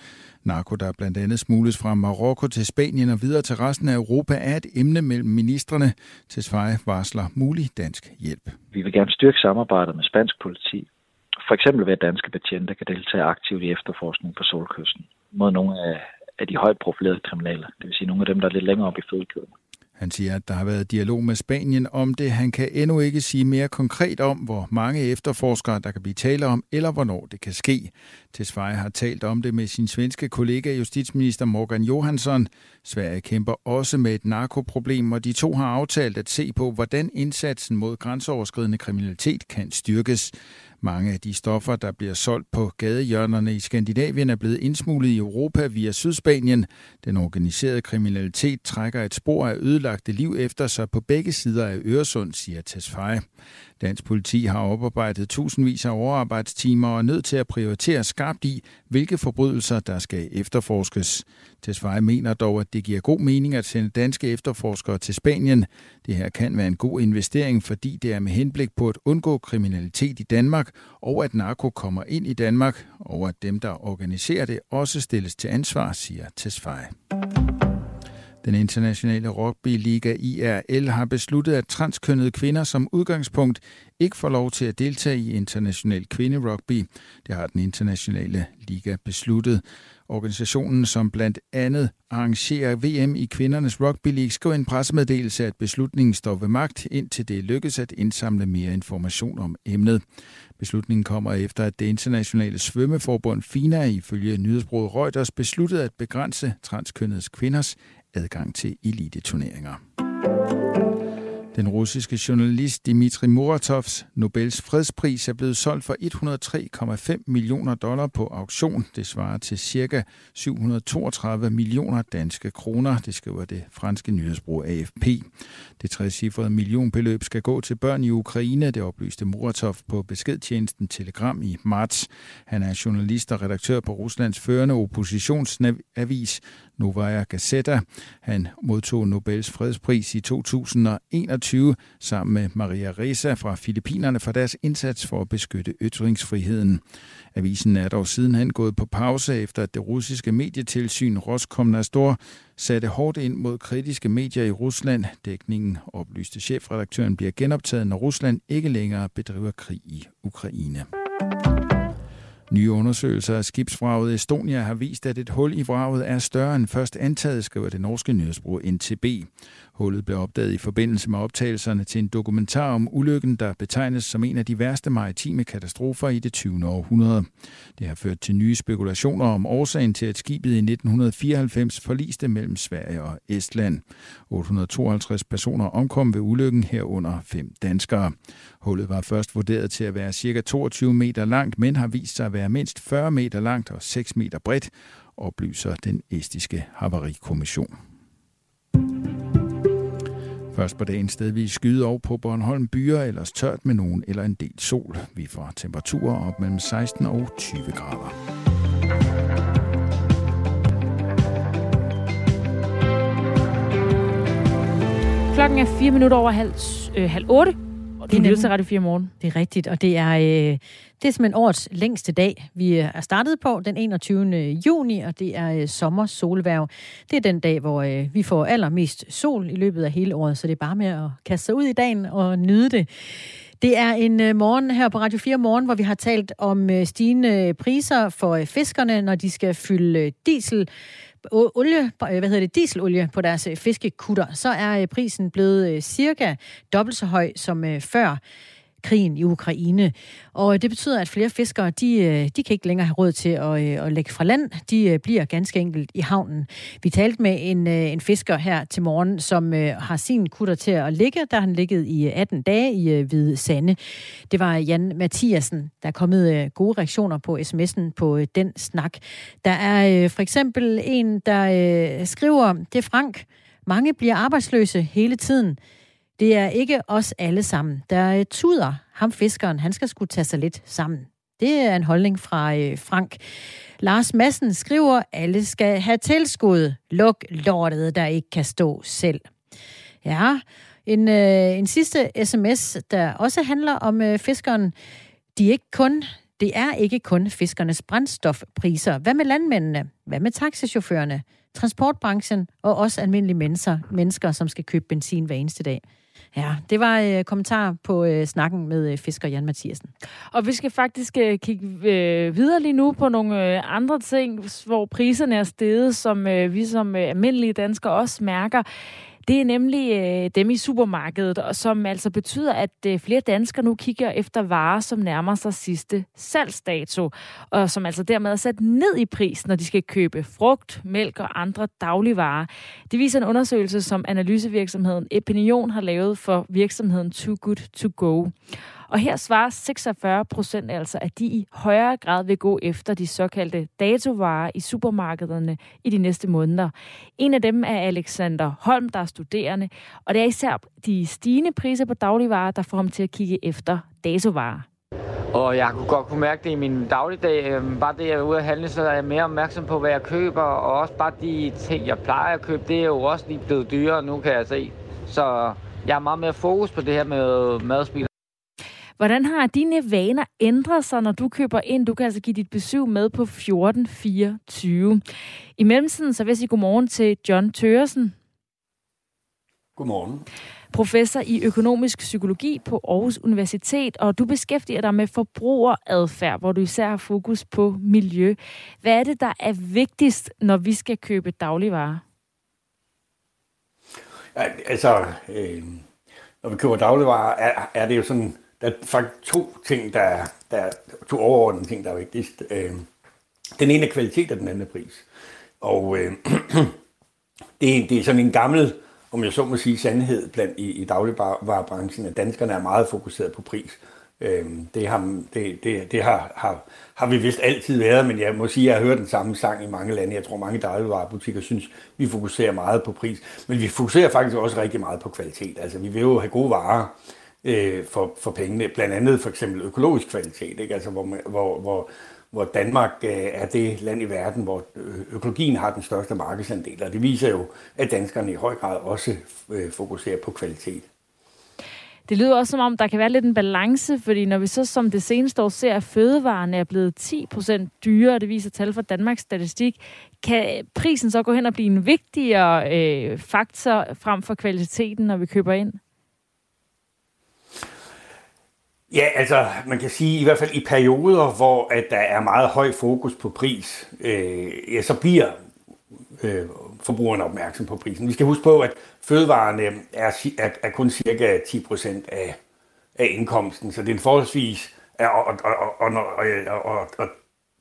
Narko, der blandt andet smugles fra Marokko til Spanien og videre til resten af Europa, er et emne mellem ministerne. Tesfaye varsler mulig dansk hjælp. Vi vil gerne styrke samarbejdet med spansk politi. For eksempel ved at danske betjente kan deltage aktivt i efterforskning på Solkysten mod nogle af, af de højt profilerede kriminelle, det vil sige nogle af dem, der er lidt længere op i fødekæden. Han siger, at der har været dialog med Spanien om det. Han kan endnu ikke sige mere konkret om, hvor mange efterforskere, der kan blive tale om, eller hvornår det kan ske. Tesfaye har talt om det med sin svenske kollega, justitsminister Morgan Johansson. Sverige kæmper også med et narkoproblem, og de to har aftalt at se på, hvordan indsatsen mod grænseoverskridende kriminalitet kan styrkes. Mange af de stoffer, der bliver solgt på gadehjørnerne i Skandinavien, er blevet indsmuglet i Europa via Sydspanien. Den organiserede kriminalitet trækker et spor af ødelagte liv efter sig på begge sider af Øresund, siger Tesfaye. Dansk politi har oparbejdet tusindvis af overarbejdstimer og er nødt til at prioritere skarpt i, hvilke forbrydelser der skal efterforskes. Tesfaye mener dog, at det giver god mening at sende danske efterforskere til Spanien. Det her kan være en god investering, fordi det er med henblik på at undgå kriminalitet i Danmark, og at narko kommer ind i Danmark, og at dem, der organiserer det, også stilles til ansvar, siger Tesfaye. Den internationale rugbyliga IRL har besluttet, at transkønnede kvinder som udgangspunkt ikke får lov til at deltage i international kvinderugby. Det har den internationale liga besluttet. Organisationen, som blandt andet arrangerer VM i kvindernes rugby league, skrev en pressemeddelelse, at beslutningen står ved magt, indtil det lykkes at indsamle mere information om emnet. Beslutningen kommer efter, at det internationale svømmeforbund FINA ifølge nyhedsbruget Reuters besluttede at begrænse transkønnedes kvinders adgang til eliteturneringer. Den russiske journalist Dmitri Muratovs Nobels fredspris er blevet solgt for 103,5 millioner dollar på auktion. Det svarer til ca. 732 millioner danske kroner, det skriver det franske nyhedsbrug AFP. Det trecifrede millionbeløb skal gå til børn i Ukraine, det oplyste Muratov på beskedtjenesten Telegram i marts. Han er journalist og redaktør på Ruslands førende oppositionsavis Novaya Gazeta. Han modtog Nobels fredspris i 2021 sammen med Maria Reza fra Filippinerne for deres indsats for at beskytte ytringsfriheden. Avisen er dog sidenhen gået på pause efter at det russiske medietilsyn Roskomnadzor satte hårdt ind mod kritiske medier i Rusland. Dækningen oplyste chefredaktøren bliver genoptaget, når Rusland ikke længere bedriver krig i Ukraine. Nye undersøgelser af skibsvraget Estonia har vist, at et hul i vraget er større end først antaget, skriver det norske nyhedsbrug NTB. Hullet blev opdaget i forbindelse med optagelserne til en dokumentar om ulykken, der betegnes som en af de værste maritime katastrofer i det 20. århundrede. Det har ført til nye spekulationer om årsagen til, at skibet i 1994 forliste mellem Sverige og Estland. 852 personer omkom ved ulykken herunder fem danskere. Hullet var først vurderet til at være ca. 22 meter langt, men har vist sig at være mindst 40 meter langt og 6 meter bredt, oplyser den estiske havarikommission. Først på dagen stedvis skyde over på Bornholm byer, ellers tørt med nogen eller en del sol. Vi får temperaturer op mellem 16 og 20 grader. Klokken er 4 minutter over halv, øh, halv 8. Og du lytter til Radio 4 morgen. Det er rigtigt, og det er, øh, det er simpelthen årets længste dag, vi er startet på den 21. juni, og det er øh, sommer solværv. Det er den dag, hvor øh, vi får allermest sol i løbet af hele året, så det er bare med at kaste sig ud i dagen og nyde det. Det er en øh, morgen her på Radio 4 Morgen, hvor vi har talt om øh, stigende priser for øh, fiskerne, når de skal fylde øh, diesel olie, øh, hvad hedder det, dieselolie på deres øh, fiskekutter, så er øh, prisen blevet cirka dobbelt så høj som før krigen i Ukraine. Og det betyder, at flere fiskere, de, øh, de kan ikke længere have råd til at, øh, at lægge fra land. De øh, bliver ganske enkelt i havnen. Vi talte med en, en fisker her til morgen, som har sin kutter til at ligge. Der har han ligget i 18 dage i Hvide Sande. Det var Jan Mathiasen. Der er kommet gode reaktioner på sms'en på den snak. Der er for eksempel en, der skriver, det er Frank, mange bliver arbejdsløse hele tiden. Det er ikke os alle sammen. Der øh, tuder. Ham fiskeren, han skal skulle tage sig lidt sammen. Det er en holdning fra øh, Frank. Lars Massen skriver, alle skal have tilskud. Luk lortet, der ikke kan stå selv. Ja, en, øh, en sidste sms, der også handler om øh, fiskeren. De er ikke kun, det er ikke kun fiskernes brændstofpriser. Hvad med landmændene? Hvad med taxichaufførerne? Transportbranchen og også almindelige mennesker, mennesker som skal købe benzin hver eneste dag. Ja, det var øh, kommentar på øh, snakken med øh, fisker Jan Mathiasen. Og vi skal faktisk øh, kigge øh, videre lige nu på nogle øh, andre ting, hvor priserne er steget, som øh, vi som øh, almindelige danskere også mærker. Det er nemlig øh, dem i supermarkedet, og som altså betyder, at øh, flere danskere nu kigger efter varer, som nærmer sig sidste salgsdato, og som altså dermed er sat ned i pris, når de skal købe frugt, mælk og andre dagligvarer. Det viser en undersøgelse, som analysevirksomheden Opinion har lavet for virksomheden Too Good To Go. Og her svarer 46 procent altså, at de i højere grad vil gå efter de såkaldte datovarer i supermarkederne i de næste måneder. En af dem er Alexander Holm, der er studerende, og det er især de stigende priser på dagligvarer, der får ham til at kigge efter datovarer. Og jeg kunne godt kunne mærke det i min dagligdag. Øhm, bare det, jeg er ude at handle, så er jeg mere opmærksom på, hvad jeg køber. Og også bare de ting, jeg plejer at købe, det er jo også lige blevet dyrere nu, kan jeg se. Så jeg er meget mere fokus på det her med madspil. Hvordan har dine vaner ændret sig, når du køber ind? Du kan altså give dit besøg med på 1424. I mellemtiden så vil jeg sige godmorgen til John Tøresen. Godmorgen. Professor i økonomisk psykologi på Aarhus Universitet, og du beskæftiger dig med forbrugeradfærd, hvor du især har fokus på miljø. Hvad er det, der er vigtigst, når vi skal købe dagligvarer? Altså, øh, når vi køber dagligvarer, er, er det jo sådan der er faktisk to ting, der er, der er to overordnede ting, der er vigtigst. Øh, den ene er kvalitet, og den anden er pris. Og øh, [CLEARS THROAT] det, er, det er sådan en gammel, om jeg så må sige, sandhed blandt i, i dagligvarerbranchen, at danskerne er meget fokuseret på pris. Øh, det har, det, det, det har, har, har vi vist altid været, men jeg må sige, at jeg har hørt den samme sang i mange lande. Jeg tror, mange dagligvarerbutikker synes, vi fokuserer meget på pris. Men vi fokuserer faktisk også rigtig meget på kvalitet. Altså, vi vil jo have gode varer øh, for, for pengene. Blandt andet for eksempel økologisk kvalitet, ikke? Altså, hvor, hvor, hvor, hvor Danmark øh, er det land i verden, hvor øh, økologien har den største markedsandel, og det viser jo, at danskerne i høj grad også øh, fokuserer på kvalitet. Det lyder også som om, der kan være lidt en balance, fordi når vi så som det seneste år ser, at fødevarene er blevet 10% dyrere, det viser tal fra Danmarks Statistik, kan prisen så gå hen og blive en vigtigere øh, faktor frem for kvaliteten, når vi køber ind? Ja, altså man kan sige i hvert fald i perioder, hvor at der er meget høj fokus på pris, øh, ja, så bliver øh, forbrugerne opmærksom på prisen. Vi skal huske på, at fødevarene er, er, er kun cirka 10% af, af indkomsten, så det er en forholdsvis, og, og, og, og, og, og, og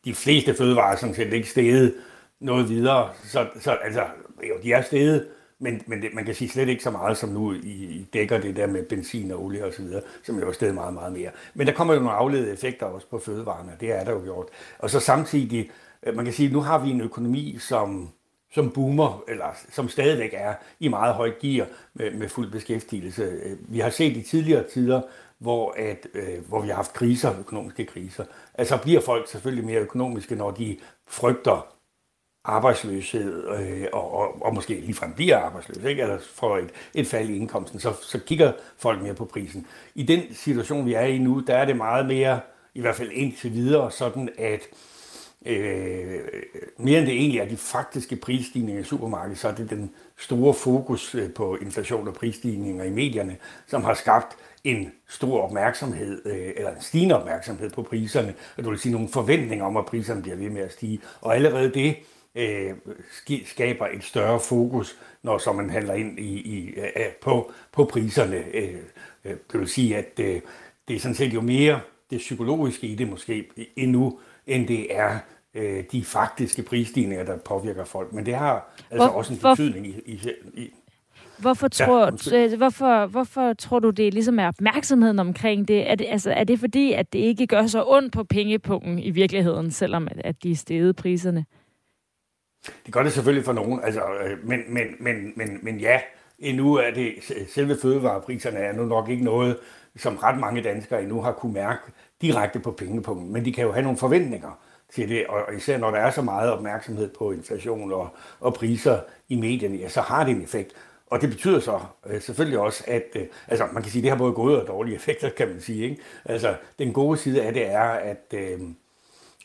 de fleste fødevarer er sådan set ikke steget noget videre, så, så altså, jo, de er steget, men, men det, man kan sige slet ikke så meget som nu i, i dækker det der med benzin og olie osv., som jo er stedet meget, meget mere. Men der kommer jo nogle afledede effekter også på fødevarene, det er der jo gjort. Og så samtidig, øh, man kan sige, nu har vi en økonomi, som, som boomer, eller som stadigvæk er i meget højt gear med, med fuld beskæftigelse. Øh, vi har set i tidligere tider, hvor, at, øh, hvor vi har haft kriser, økonomiske kriser. Altså bliver folk selvfølgelig mere økonomiske, når de frygter arbejdsløshed, øh, og, og, og måske ligefrem bliver arbejdsløs, ikke? eller får et, et fald i indkomsten, så, så kigger folk mere på prisen. I den situation, vi er i nu, der er det meget mere, i hvert fald indtil videre, sådan at øh, mere end det egentlig er de faktiske prisstigninger i supermarkedet, så er det den store fokus øh, på inflation og prisstigninger i medierne, som har skabt en stor opmærksomhed, øh, eller en stigende opmærksomhed på priserne, og du vil sige nogle forventninger om, at priserne bliver ved med at stige. Og allerede det øh, skaber et større fokus, når så man handler ind i, i, øh, på, på priserne. Øh, øh, det vil sige, at øh, det er sådan set jo mere det psykologiske i det måske endnu, end det er øh, de faktiske prisstigninger, der påvirker folk. Men det har altså hvor, også en betydning i, i, i Hvorfor tror, ja, hvorfor, hvorfor tror du, det ligesom er opmærksomheden omkring det? Er det, altså, er det fordi, at det ikke gør så ondt på pengepunkten i virkeligheden, selvom at, at de er steget priserne? Det gør det selvfølgelig for nogen, altså, øh, men, men, men, men, men ja, endnu er det, selve fødevarepriserne er nu nok ikke noget, som ret mange danskere endnu har kunne mærke direkte på pengepunkten, men de kan jo have nogle forventninger til det, og især når der er så meget opmærksomhed på inflation og, og priser i medierne, ja, så har det en effekt. Og det betyder så øh, selvfølgelig også, at øh, altså, man kan sige, at det har både gode og dårlige [LAUGHS] effekter, kan man sige. Ikke? Altså, den gode side af det er, at, øh,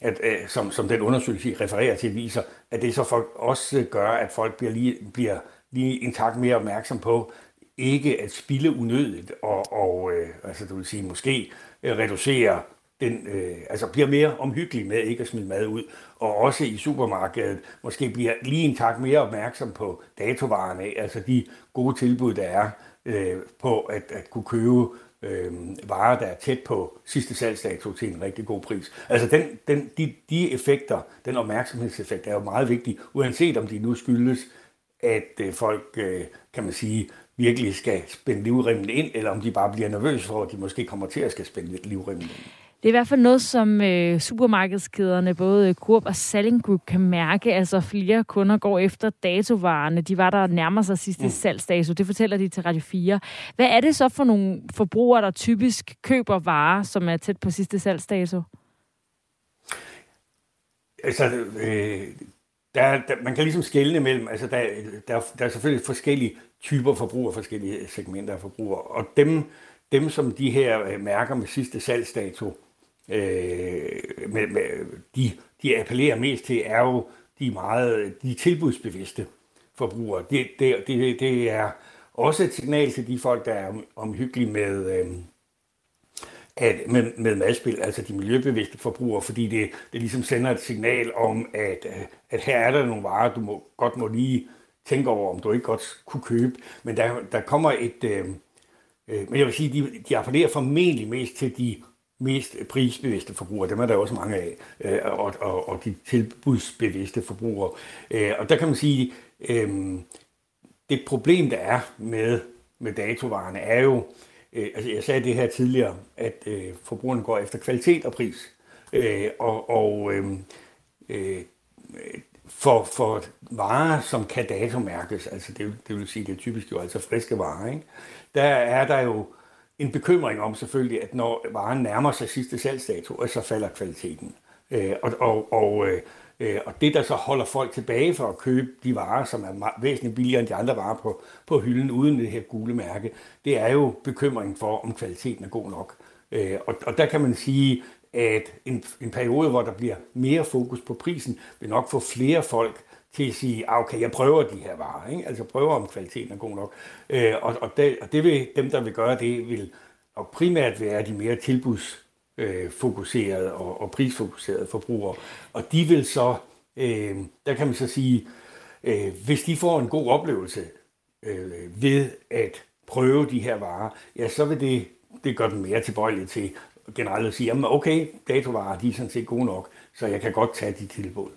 at øh, som, som den undersøgelse refererer til, viser, at det så folk også gør, at folk bliver lige, bliver lige en tak mere opmærksom på, ikke at spille unødigt, og, og øh, altså, du vil sige, måske øh, reducere den, øh, altså bliver mere omhyggelig med ikke at smide mad ud, og også i supermarkedet måske bliver lige en tak mere opmærksom på datovarerne, altså de gode tilbud, der er øh, på at, at kunne købe øh, varer, der er tæt på sidste salgsdato til en rigtig god pris. Altså den, den, de, de effekter, den opmærksomhedseffekt er jo meget vigtig, uanset om de nu skyldes, at øh, folk, øh, kan man sige, virkelig skal spænde livremmen ind, eller om de bare bliver nervøse for, at de måske kommer til at skal spænde livremmen ind. Det er i hvert fald noget, som øh, supermarkedskæderne, både Coop og Selling Group, kan mærke. Altså flere kunder går efter datovarerne. De var der nærmer sig sidste mm. salgsdato. Det fortæller de til Radio 4. Hvad er det så for nogle forbrugere, der typisk køber varer, som er tæt på sidste salgsdato? Altså, øh, der, der, man kan ligesom skelne mellem, altså der, der, der er selvfølgelig forskellige typer forbrugere, forskellige segmenter af forbrugere, og dem, dem som de her øh, mærker med sidste salgsdato, øh, med, med, de, de appellerer mest til, er jo de meget de tilbudsbevidste forbrugere. Det, det, det, det er også et signal til de folk, der er omhyggelige med, øh, at, med, med madspil, altså de miljøbevidste forbrugere, fordi det, det ligesom sender et signal om, at, øh, at her er der nogle varer, du må, godt må lige tænke over, om du ikke godt kunne købe. Men der, der kommer et... Øh, øh, men jeg vil sige, de, de appellerer formentlig mest til de mest prisbevidste forbrugere, dem er der også mange af, øh, og, og, og de tilbudsbevidste forbrugere. Øh, og der kan man sige, øh, det problem, der er med, med datovarerne, er jo, øh, altså jeg sagde det her tidligere, at øh, forbrugerne går efter kvalitet og pris. Øh, og og øh, øh, for, for varer, som kan datomærkes, altså det, det vil sige, det er typisk jo altså friske varer, ikke? der er der jo en bekymring om selvfølgelig, at når varen nærmer sig sidste salgsdato, så falder kvaliteten. Øh, og, og, og, øh, og det, der så holder folk tilbage for at købe de varer, som er væsentligt billigere end de andre varer på, på hylden uden det her gule mærke, det er jo bekymring for, om kvaliteten er god nok. Øh, og, og der kan man sige, at en, en periode, hvor der bliver mere fokus på prisen, vil nok få flere folk til at sige, ah, okay, jeg prøver de her varer, ikke? altså prøver om kvaliteten er god nok. Øh, og, og, det, og det vil, dem, der vil gøre det, vil nok primært være de mere tilbudsfokuserede øh, og, og prisfokuserede forbrugere. Og de vil så, øh, der kan man så sige, øh, hvis de får en god oplevelse øh, ved at prøve de her varer, ja, så vil det, det gør dem mere tilbøjelige til generelt at sige, at okay, datovarer, de er sådan set gode nok, så jeg kan godt tage de tilbud.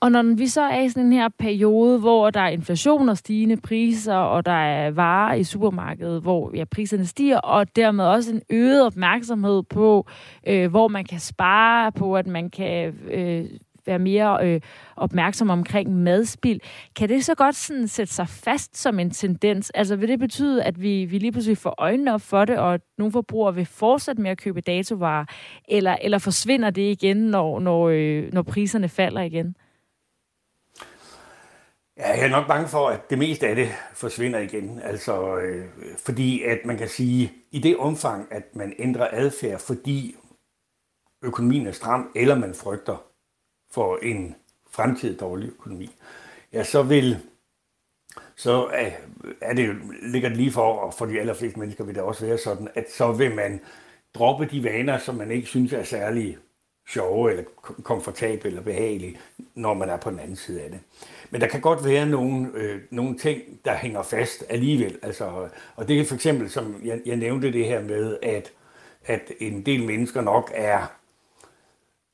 Og når vi så er i sådan en her periode, hvor der er inflation og stigende priser, og der er varer i supermarkedet, hvor ja, priserne stiger, og dermed også en øget opmærksomhed på, øh, hvor man kan spare, på at man kan øh, være mere øh, opmærksom omkring madspild. Kan det så godt sådan sætte sig fast som en tendens? Altså vil det betyde, at vi, vi lige pludselig får øjnene op for det, og at nogle forbrugere vil fortsætte med at købe datovarer, eller, eller forsvinder det igen, når, når, øh, når priserne falder igen? Ja, jeg er nok bange for, at det meste af det forsvinder igen. Altså, øh, fordi at man kan sige, i det omfang, at man ændrer adfærd, fordi økonomien er stram, eller man frygter for en fremtidig dårlig økonomi, ja, så vil så øh, er det, ligger det lige for, og for de allerfleste mennesker vil det også være sådan, at så vil man droppe de vaner, som man ikke synes er særlig sjove, eller komfortable, eller behagelige, når man er på den anden side af det. Men der kan godt være nogle, øh, nogle ting, der hænger fast alligevel. Altså, og det er for eksempel, som jeg, jeg nævnte det her med, at at en del mennesker nok er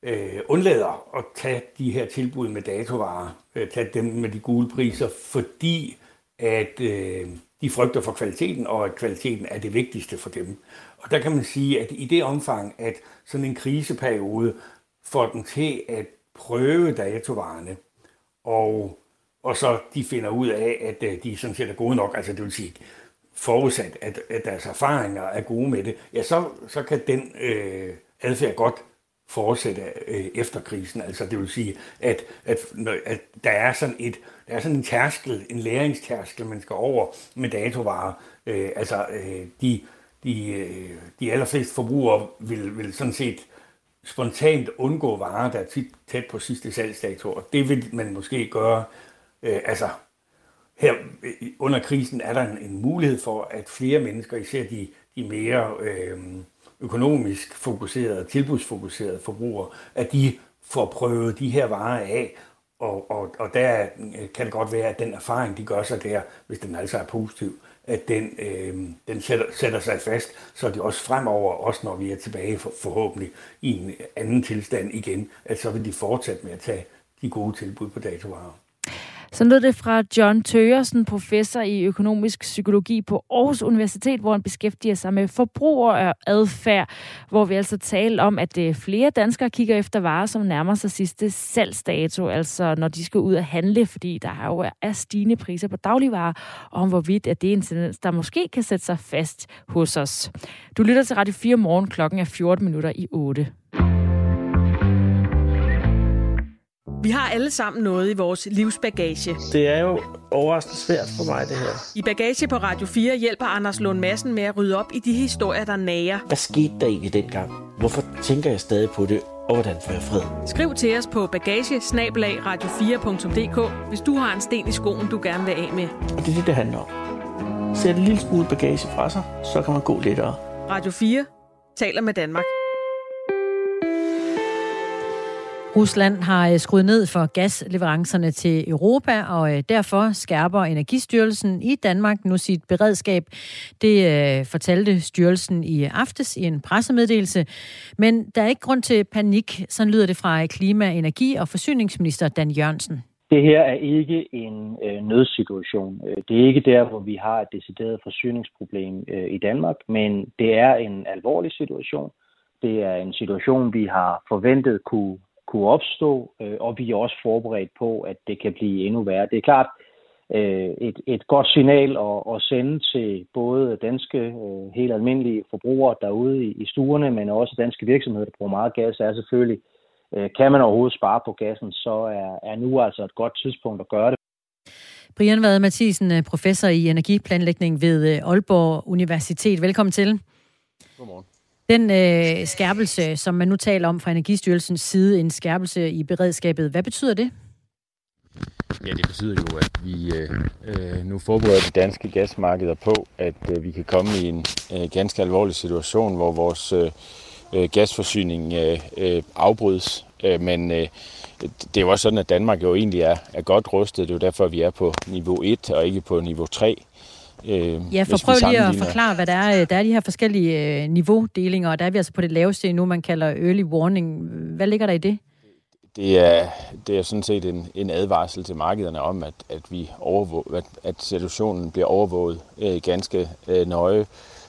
øh, undlader at tage de her tilbud med datovarer, øh, tage dem med de gule priser, fordi at øh, de frygter for kvaliteten, og at kvaliteten er det vigtigste for dem. Og der kan man sige, at i det omfang, at sådan en kriseperiode får den til at prøve datovarerne, og, og så de finder ud af, at øh, de sådan set er gode nok, altså det vil sige, forudsat, at, at deres erfaringer er gode med det, ja, så, så kan den øh, adfærd godt fortsætte øh, efter krisen. Altså det vil sige, at, at, at der er sådan et der er sådan en tærskel, en læringstærskel, man skal over med datovarer. Øh, altså øh, de, de, øh, de allerfleste forbrugere vil, vil sådan set spontant undgå varer, der er tit tæt på sidste salgsdato, og det vil man måske gøre. Øh, altså her øh, under krisen er der en, en mulighed for, at flere mennesker, især de, de mere øh, økonomisk fokuserede, tilbudsfokuserede forbrugere, at de får prøvet de her varer af, og, og, og der øh, kan det godt være, at den erfaring, de gør sig der, hvis den altså er positiv, at den, øh, den sætter, sætter sig fast, så det også fremover, også når vi er tilbage for, forhåbentlig i en anden tilstand igen, at så vil de fortsætte med at tage de gode tilbud på datovarer. Så lød det fra John Tøgersen, professor i økonomisk psykologi på Aarhus Universitet, hvor han beskæftiger sig med forbrugeradfærd, hvor vi altså taler om, at øh, flere danskere kigger efter varer, som nærmer sig sidste salgsdato, altså når de skal ud og handle, fordi der jo er stigende priser på dagligvarer, og om hvorvidt at det er en tendens, der måske kan sætte sig fast hos os. Du lytter til Radio 4 morgen, klokken er 14 minutter i 8. Vi har alle sammen noget i vores livsbagage. Det er jo overraskende svært for mig, det her. I Bagage på Radio 4 hjælper Anders Lund Madsen med at rydde op i de historier, der nager. Hvad skete der egentlig dengang? Hvorfor tænker jeg stadig på det? Og hvordan får jeg fred? Skriv til os på bagage radio4.dk, hvis du har en sten i skoen, du gerne vil af med. Og det er det, det handler om. Sæt en lille smule bagage fra sig, så kan man gå lettere. Radio 4 taler med Danmark. Rusland har øh, skruet ned for gasleverancerne til Europa, og øh, derfor skærper Energistyrelsen i Danmark nu sit beredskab. Det øh, fortalte styrelsen i aftes i en pressemeddelelse. Men der er ikke grund til panik, sådan lyder det fra klima-, energi- og forsyningsminister Dan Jørgensen. Det her er ikke en øh, nødsituation. Det er ikke der, hvor vi har et decideret forsyningsproblem øh, i Danmark, men det er en alvorlig situation. Det er en situation, vi har forventet kunne kunne opstå, øh, og vi er også forberedt på, at det kan blive endnu værre. Det er klart øh, et, et godt signal at, at sende til både danske, øh, helt almindelige forbrugere derude i, i stuerne, men også danske virksomheder, der bruger meget gas, er selvfølgelig, øh, kan man overhovedet spare på gassen, så er, er nu altså et godt tidspunkt at gøre det. Brian Vade Mathisen, professor i energiplanlægning ved Aalborg Universitet. Velkommen til. Godmorgen. Den øh, skærpelse, som man nu taler om fra Energistyrelsens side, en skærpelse i beredskabet, hvad betyder det? Ja, det betyder jo, at vi øh, øh, nu forbereder de danske gasmarkeder på, at øh, vi kan komme i en øh, ganske alvorlig situation, hvor vores øh, øh gasforsyning øh, øh, afbrydes. Øh, men øh, det er jo også sådan, at Danmark jo egentlig er, er godt rustet. Det er jo derfor, at vi er på niveau 1 og ikke på niveau 3. Øh, ja, for prøv lige at forklare, hvad der er. Der er de her forskellige øh, niveaudelinger, og der er vi altså på det laveste nu, man kalder early warning. Hvad ligger der i det? Det er, det er sådan set en, en advarsel til markederne om, at, at, vi overvåg, at, at situationen bliver overvåget øh, ganske øh, nøje.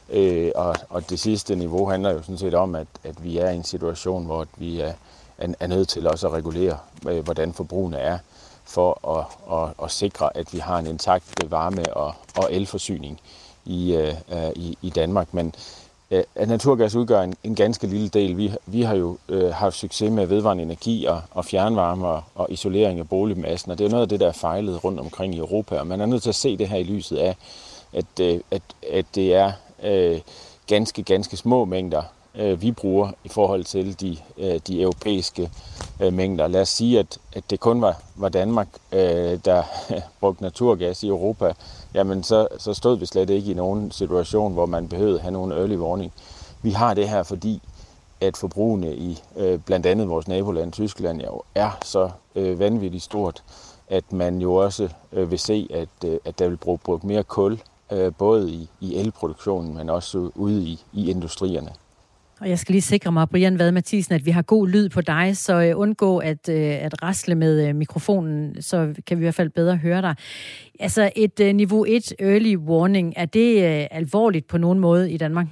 Øh, og, og det sidste niveau handler jo sådan set om, at, at vi er i en situation, hvor vi er, er, er nødt til også at regulere, øh, hvordan forbrugene er for at, at, at sikre, at vi har en intakt varme- og, og elforsyning i, øh, øh, i, i Danmark. Men øh, at naturgas udgør en, en ganske lille del. Vi, vi har jo øh, haft succes med vedvarende energi og, og fjernvarme og, og isolering af boligmassen, og det er noget af det, der er fejlet rundt omkring i Europa. Og man er nødt til at se det her i lyset af, at, øh, at, at det er øh, ganske, ganske små mængder øh, vi bruger i forhold til de, øh, de europæiske øh, mængder. Lad os sige, at, at det kun var, var Danmark, øh, der [LAUGHS] brugte naturgas i Europa, jamen så, så stod vi slet ikke i nogen situation, hvor man behøvede have nogen early warning. Vi har det her, fordi at forbrugene i øh, blandt andet vores naboland Tyskland jo er så øh, vanvittigt stort, at man jo også øh, vil se, at, øh, at der vil bruge, bruge mere kul, øh, både i, i elproduktionen, men også ude i, i industrierne. Og jeg skal lige sikre mig, Brian Vad Mathisen, at vi har god lyd på dig, så øh, undgå at, øh, at rasle med øh, mikrofonen, så kan vi i hvert fald bedre høre dig. Altså et niveau 1 early warning, er det alvorligt på nogen måde i Danmark?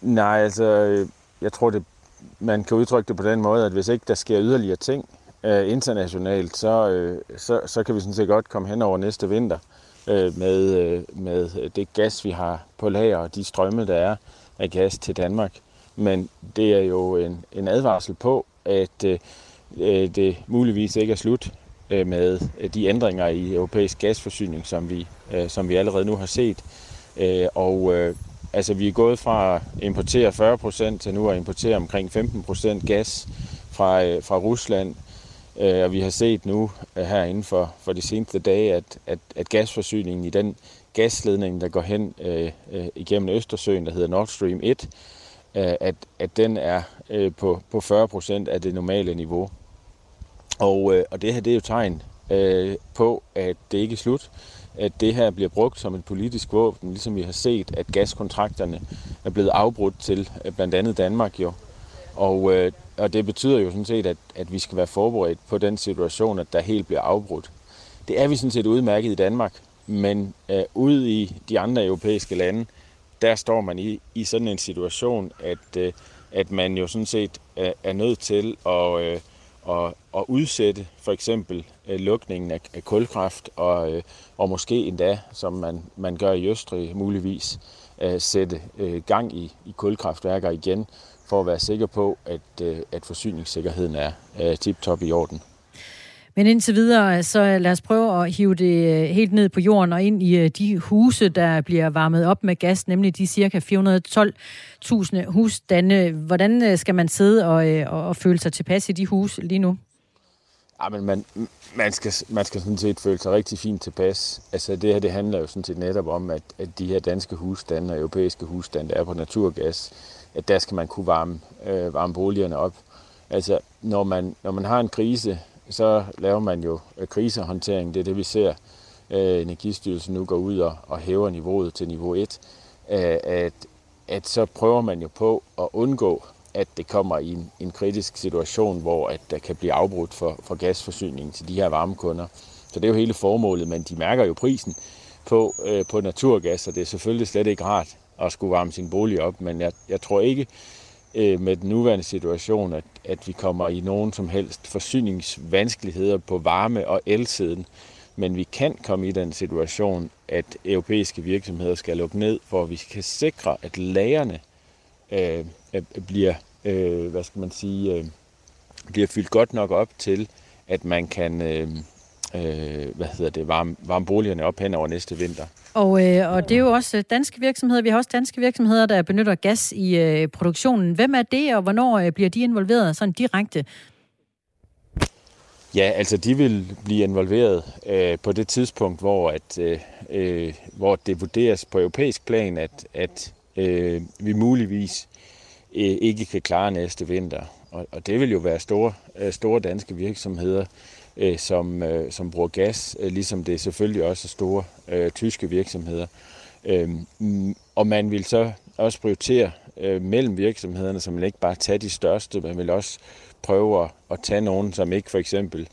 Nej, altså jeg tror, det, man kan udtrykke det på den måde, at hvis ikke der sker yderligere ting øh, internationalt, så, øh, så, så kan vi sådan set godt komme hen over næste vinter øh, med, øh, med det gas, vi har på lager og de strømme, der er af gas til Danmark. Men det er jo en, en advarsel på, at øh, det muligvis ikke er slut øh, med de ændringer i europæisk gasforsyning, som vi, øh, som vi allerede nu har set. Øh, og øh, altså, vi er gået fra at importere 40 procent til nu at importere omkring 15 procent gas fra, øh, fra Rusland. Øh, og vi har set nu øh, her inden for, for de seneste dage, at, at, at gasforsyningen i den gasledningen, der går hen øh, øh, igennem Østersøen, der hedder Nord Stream 1, øh, at, at den er øh, på, på 40 procent af det normale niveau. Og, øh, og det her det er jo tegn øh, på, at det ikke er slut. At det her bliver brugt som et politisk våben, ligesom vi har set, at gaskontrakterne er blevet afbrudt til øh, blandt andet Danmark jo. Og, øh, og det betyder jo sådan set, at, at vi skal være forberedt på den situation, at der helt bliver afbrudt. Det er vi sådan set udmærket i Danmark, men øh, ude i de andre europæiske lande, der står man i, i sådan en situation, at, øh, at man jo sådan set øh, er nødt til at, øh, at, at udsætte for eksempel øh, lukningen af, af kulkraft, og, øh, og måske endda, som man, man gør i Østrig muligvis, øh, sætte øh, gang i, i kulkraftværker igen, for at være sikker på, at, øh, at forsyningssikkerheden er øh, tip-top i orden. Men indtil videre, så lad os prøve at hive det øh, helt ned på jorden og ind i øh, de huse, der bliver varmet op med gas, nemlig de cirka 412.000 husstande. Hvordan øh, skal man sidde og, og, og føle sig tilpas i de huse lige nu? Ja, men man, man, skal, man skal sådan set føle sig rigtig fint tilpas. Altså det her, det handler jo sådan set netop om, at, at de her danske husstande og europæiske husstande, der er på naturgas, at der skal man kunne varme, øh, varme boligerne op. Altså når man, når man har en krise, så laver man jo øh, krisehåndtering. Det er det, vi ser. Øh, Energistyrelsen nu går ud og, og hæver niveauet til niveau 1. Øh, at, at så prøver man jo på at undgå, at det kommer i en, en kritisk situation, hvor at der kan blive afbrudt for, for gasforsyningen til de her varmekunder. Så det er jo hele formålet, men de mærker jo prisen på, øh, på naturgas, og det er selvfølgelig slet ikke rart at skulle varme sin bolig op, men jeg, jeg tror ikke, øh, med den nuværende situation, at, at vi kommer i nogen som helst forsyningsvanskeligheder på varme- og elsiden. Men vi kan komme i den situation, at europæiske virksomheder skal lukke ned, for at vi kan sikre, at lagerne øh, øh, bliver, øh, hvad skal man sige, øh, bliver fyldt godt nok op til, at man kan øh, øh, hvad hedder det, varme, varme boligerne op hen over næste vinter. Og, øh, og det er jo også danske virksomheder. Vi har også danske virksomheder, der benytter gas i øh, produktionen. Hvem er det, og hvornår øh, bliver de involveret sådan direkte? Ja, altså de vil blive involveret øh, på det tidspunkt, hvor, at, øh, øh hvor det vurderes på europæisk plan, at, at øh, vi muligvis øh, ikke kan klare næste vinter. Og, og det vil jo være store, øh, store danske virksomheder, øh, som, øh, som bruger gas, øh, ligesom det selvfølgelig også er store øh, tyske virksomheder. Øh, mm, og man vil så også prioritere øh, mellem virksomhederne, så man ikke bare tager de største, man vil også prøve at, at tage nogen, som ikke for eksempel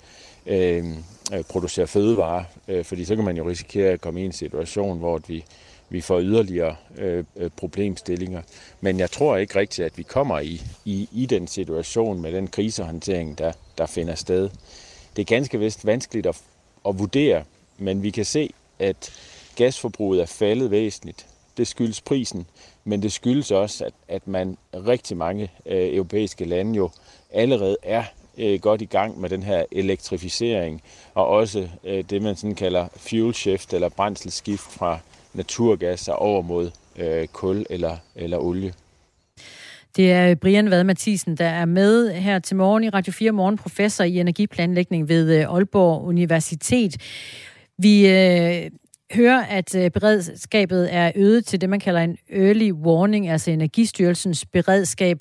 øh, øh, producerer fødevarer, øh, fordi så kan man jo risikere at komme i en situation, hvor vi, vi får yderligere øh, øh, problemstillinger. Men jeg tror ikke rigtigt, at vi kommer i, i, i den situation med den krisehåndtering, der, der finder sted. Det er ganske vist vanskeligt at, at vurdere, men vi kan se, at gasforbruget er faldet væsentligt. Det skyldes prisen, men det skyldes også, at, at man rigtig mange øh, europæiske lande jo allerede er øh, godt i gang med den her elektrificering, og også øh, det, man sådan kalder fuel shift, eller brændselsskift fra naturgas over mod øh, kul eller, eller olie. Det er Brian Vad Mathisen, der er med her til morgen i Radio 4 Morgen, professor i energiplanlægning ved øh, Aalborg Universitet. Vi øh, hører, at øh, beredskabet er øget til det, man kalder en early warning, altså Energistyrelsens beredskab.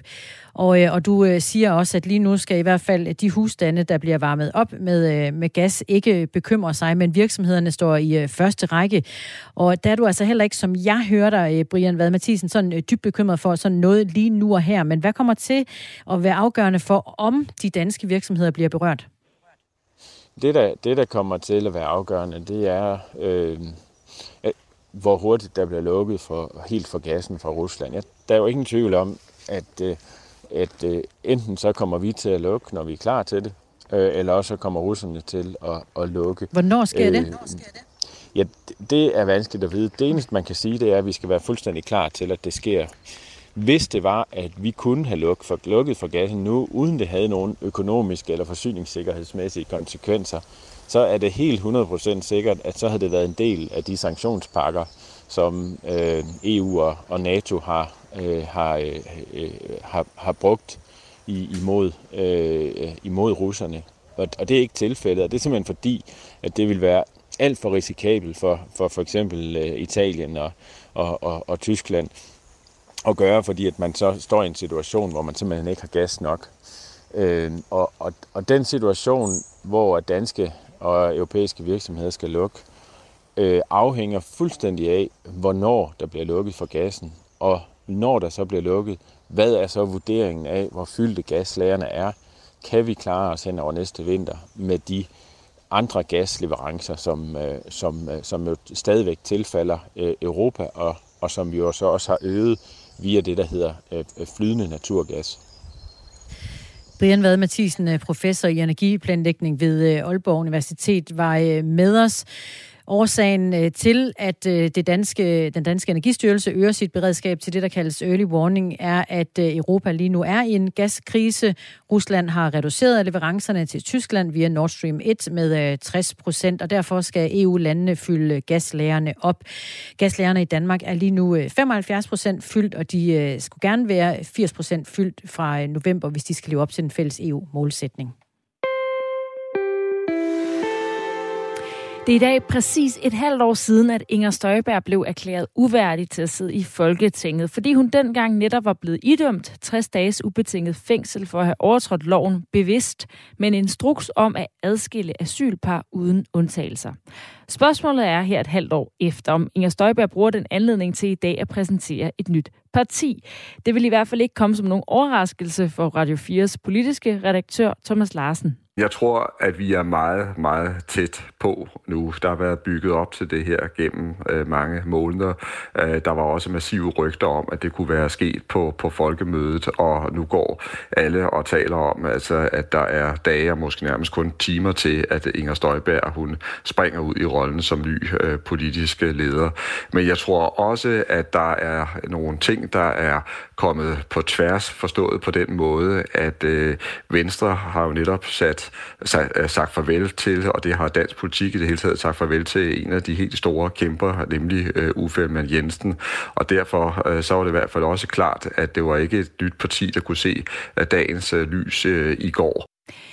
Og, øh, og du øh, siger også, at lige nu skal i hvert fald de husstande, der bliver varmet op med, med gas, ikke bekymre sig, men virksomhederne står i første række. Og der er du altså heller ikke, som jeg hører dig, Brian Vad Mathisen, sådan dybt bekymret for sådan noget lige nu og her. Men hvad kommer til at være afgørende for, om de danske virksomheder bliver berørt? Det der, det, der kommer til at være afgørende, det er, øh, hvor hurtigt der bliver lukket for, helt for gassen fra Rusland. Ja, der er jo ingen tvivl om, at, øh, at øh, enten så kommer vi til at lukke, når vi er klar til det, øh, eller også så kommer russerne til at, at lukke. Hvornår sker øh, det? Ja, det er vanskeligt at vide. Det eneste, man kan sige, det er, at vi skal være fuldstændig klar til, at det sker hvis det var, at vi kunne have lukket for, lukket for gassen nu, uden det havde nogen økonomiske eller forsyningssikkerhedsmæssige konsekvenser, så er det helt 100% sikkert, at så havde det været en del af de sanktionspakker, som øh, EU og, og NATO har, øh, har, øh, øh, har, har brugt i, imod, øh, imod russerne. Og, og det er ikke tilfældet, og det er simpelthen fordi, at det vil være alt for risikabelt for for, for eksempel øh, Italien og, og, og, og Tyskland at gøre, fordi at man så står i en situation, hvor man simpelthen ikke har gas nok. Øh, og, og, og den situation, hvor danske og europæiske virksomheder skal lukke, øh, afhænger fuldstændig af, hvornår der bliver lukket for gassen. Og når der så bliver lukket, hvad er så vurderingen af, hvor fyldte gaslagerne er? Kan vi klare os hen over næste vinter med de andre gasleverancer, som, øh, som, øh, som jo stadigvæk tilfalder øh, Europa, og, og som vi jo så også har øget via det, der hedder øh, flydende naturgas. Brian Vad Mathisen, øh, professor i energiplanlægning ved øh, Aalborg Universitet, var med os. Årsagen øh, til, at øh, det danske, den danske energistyrelse øger sit beredskab til det, der kaldes early warning, er, at øh, Europa lige nu er i en gaskrise. Rusland har reduceret leverancerne til Tyskland via Nord Stream 1 med 60 procent, og derfor skal EU-landene fylde gaslagerne op. Gaslagerne i Danmark er lige nu 75 procent fyldt, og de skulle gerne være 80 procent fyldt fra november, hvis de skal leve op til den fælles EU-målsætning. Det er i dag præcis et halvt år siden, at Inger Støjberg blev erklæret uværdig til at sidde i Folketinget, fordi hun dengang netop var blevet idømt 60 dages ubetinget fængsel for at have overtrådt loven bevidst, men en instruks om at adskille asylpar uden undtagelser. Spørgsmålet er her et halvt år efter, om Inger Støjberg bruger den anledning til i dag at præsentere et nyt parti. Det vil i hvert fald ikke komme som nogen overraskelse for Radio 4's politiske redaktør Thomas Larsen. Jeg tror, at vi er meget, meget tæt på nu. Der har været bygget op til det her gennem øh, mange måneder. Øh, der var også massive rygter om, at det kunne være sket på, på folkemødet, og nu går alle og taler om, altså, at der er dage og måske nærmest kun timer til, at Inger Støjberg hun springer ud i rollen som ny øh, politisk leder. Men jeg tror også, at der er nogle ting, der er kommet på tværs, forstået på den måde, at øh, Venstre har jo netop sat, sat, Øh, sagt farvel til, og det har dansk politik i det hele taget sagt farvel til en af de helt store kæmper, nemlig øh, Uffe Ellemann Jensen. Og derfor øh, så var det i hvert fald også klart, at det var ikke et nyt parti, der kunne se dagens lys i går.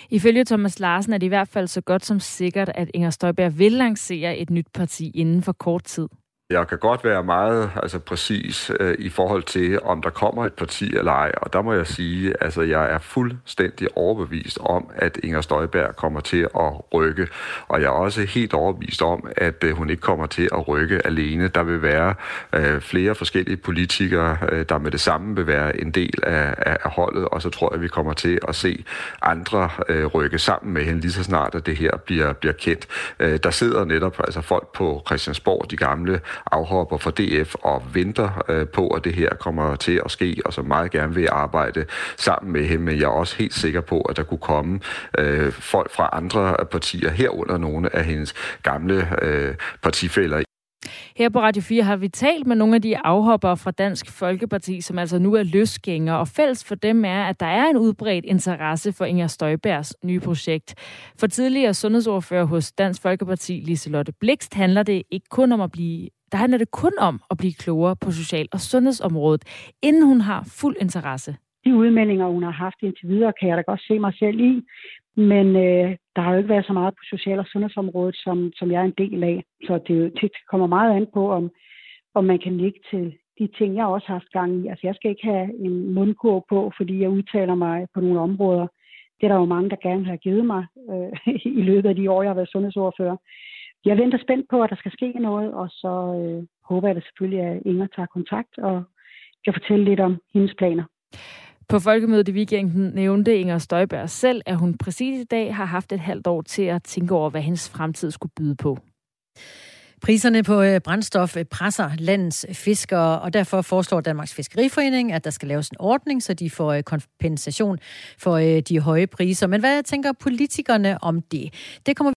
Ifølge Thomas Larsen er det i hvert fald så godt som sikkert, at Inger Støjberg vil lancere et nyt parti inden for kort tid. Jeg kan godt være meget altså, præcis øh, i forhold til, om der kommer et parti eller ej. Og der må jeg sige, altså jeg er fuldstændig overbevist om, at Inger Støjberg kommer til at rykke. Og jeg er også helt overbevist om, at øh, hun ikke kommer til at rykke alene. Der vil være øh, flere forskellige politikere, øh, der med det samme vil være en del af, af, af holdet. Og så tror jeg, at vi kommer til at se andre øh, rykke sammen med hende lige så snart, at det her bliver, bliver kendt. Øh, der sidder netop altså folk på Christiansborg, de gamle afhopper fra DF og venter øh, på, at det her kommer til at ske, og som meget gerne vil arbejde sammen med hende. Men jeg er også helt sikker på, at der kunne komme øh, folk fra andre partier, herunder nogle af hendes gamle øh, partifælder her på Radio 4 har vi talt med nogle af de afhoppere fra Dansk Folkeparti, som altså nu er løsgængere, og fælles for dem er, at der er en udbredt interesse for Inger Støjbergs nye projekt. For tidligere sundhedsordfører hos Dansk Folkeparti, Liselotte Blikst, handler det ikke kun om at blive der handler det kun om at blive klogere på social- og sundhedsområdet, inden hun har fuld interesse de udmeldinger, hun har haft indtil videre, kan jeg da godt se mig selv i. Men øh, der har jo ikke været så meget på social- og sundhedsområdet, som, som jeg er en del af. Så det, det kommer meget an på, om, om man kan ligge til de ting, jeg også har haft gang i. Altså, jeg skal ikke have en mundkur på, fordi jeg udtaler mig på nogle områder. Det er der jo mange, der gerne har givet mig øh, [LAUGHS] i løbet af de år, jeg har været sundhedsordfører. Jeg venter spændt på, at der skal ske noget, og så øh, håber jeg da selvfølgelig, at Inger tager kontakt og kan fortælle lidt om hendes planer. På folkemødet i weekenden nævnte Inger Støjberg selv, at hun præcis i dag har haft et halvt år til at tænke over, hvad hendes fremtid skulle byde på. Priserne på øh, brændstof øh, presser landets fiskere, og derfor foreslår Danmarks Fiskeriforening, at der skal laves en ordning, så de får øh, kompensation for de høje priser. Men hvad tænker politikerne om det? Det kommer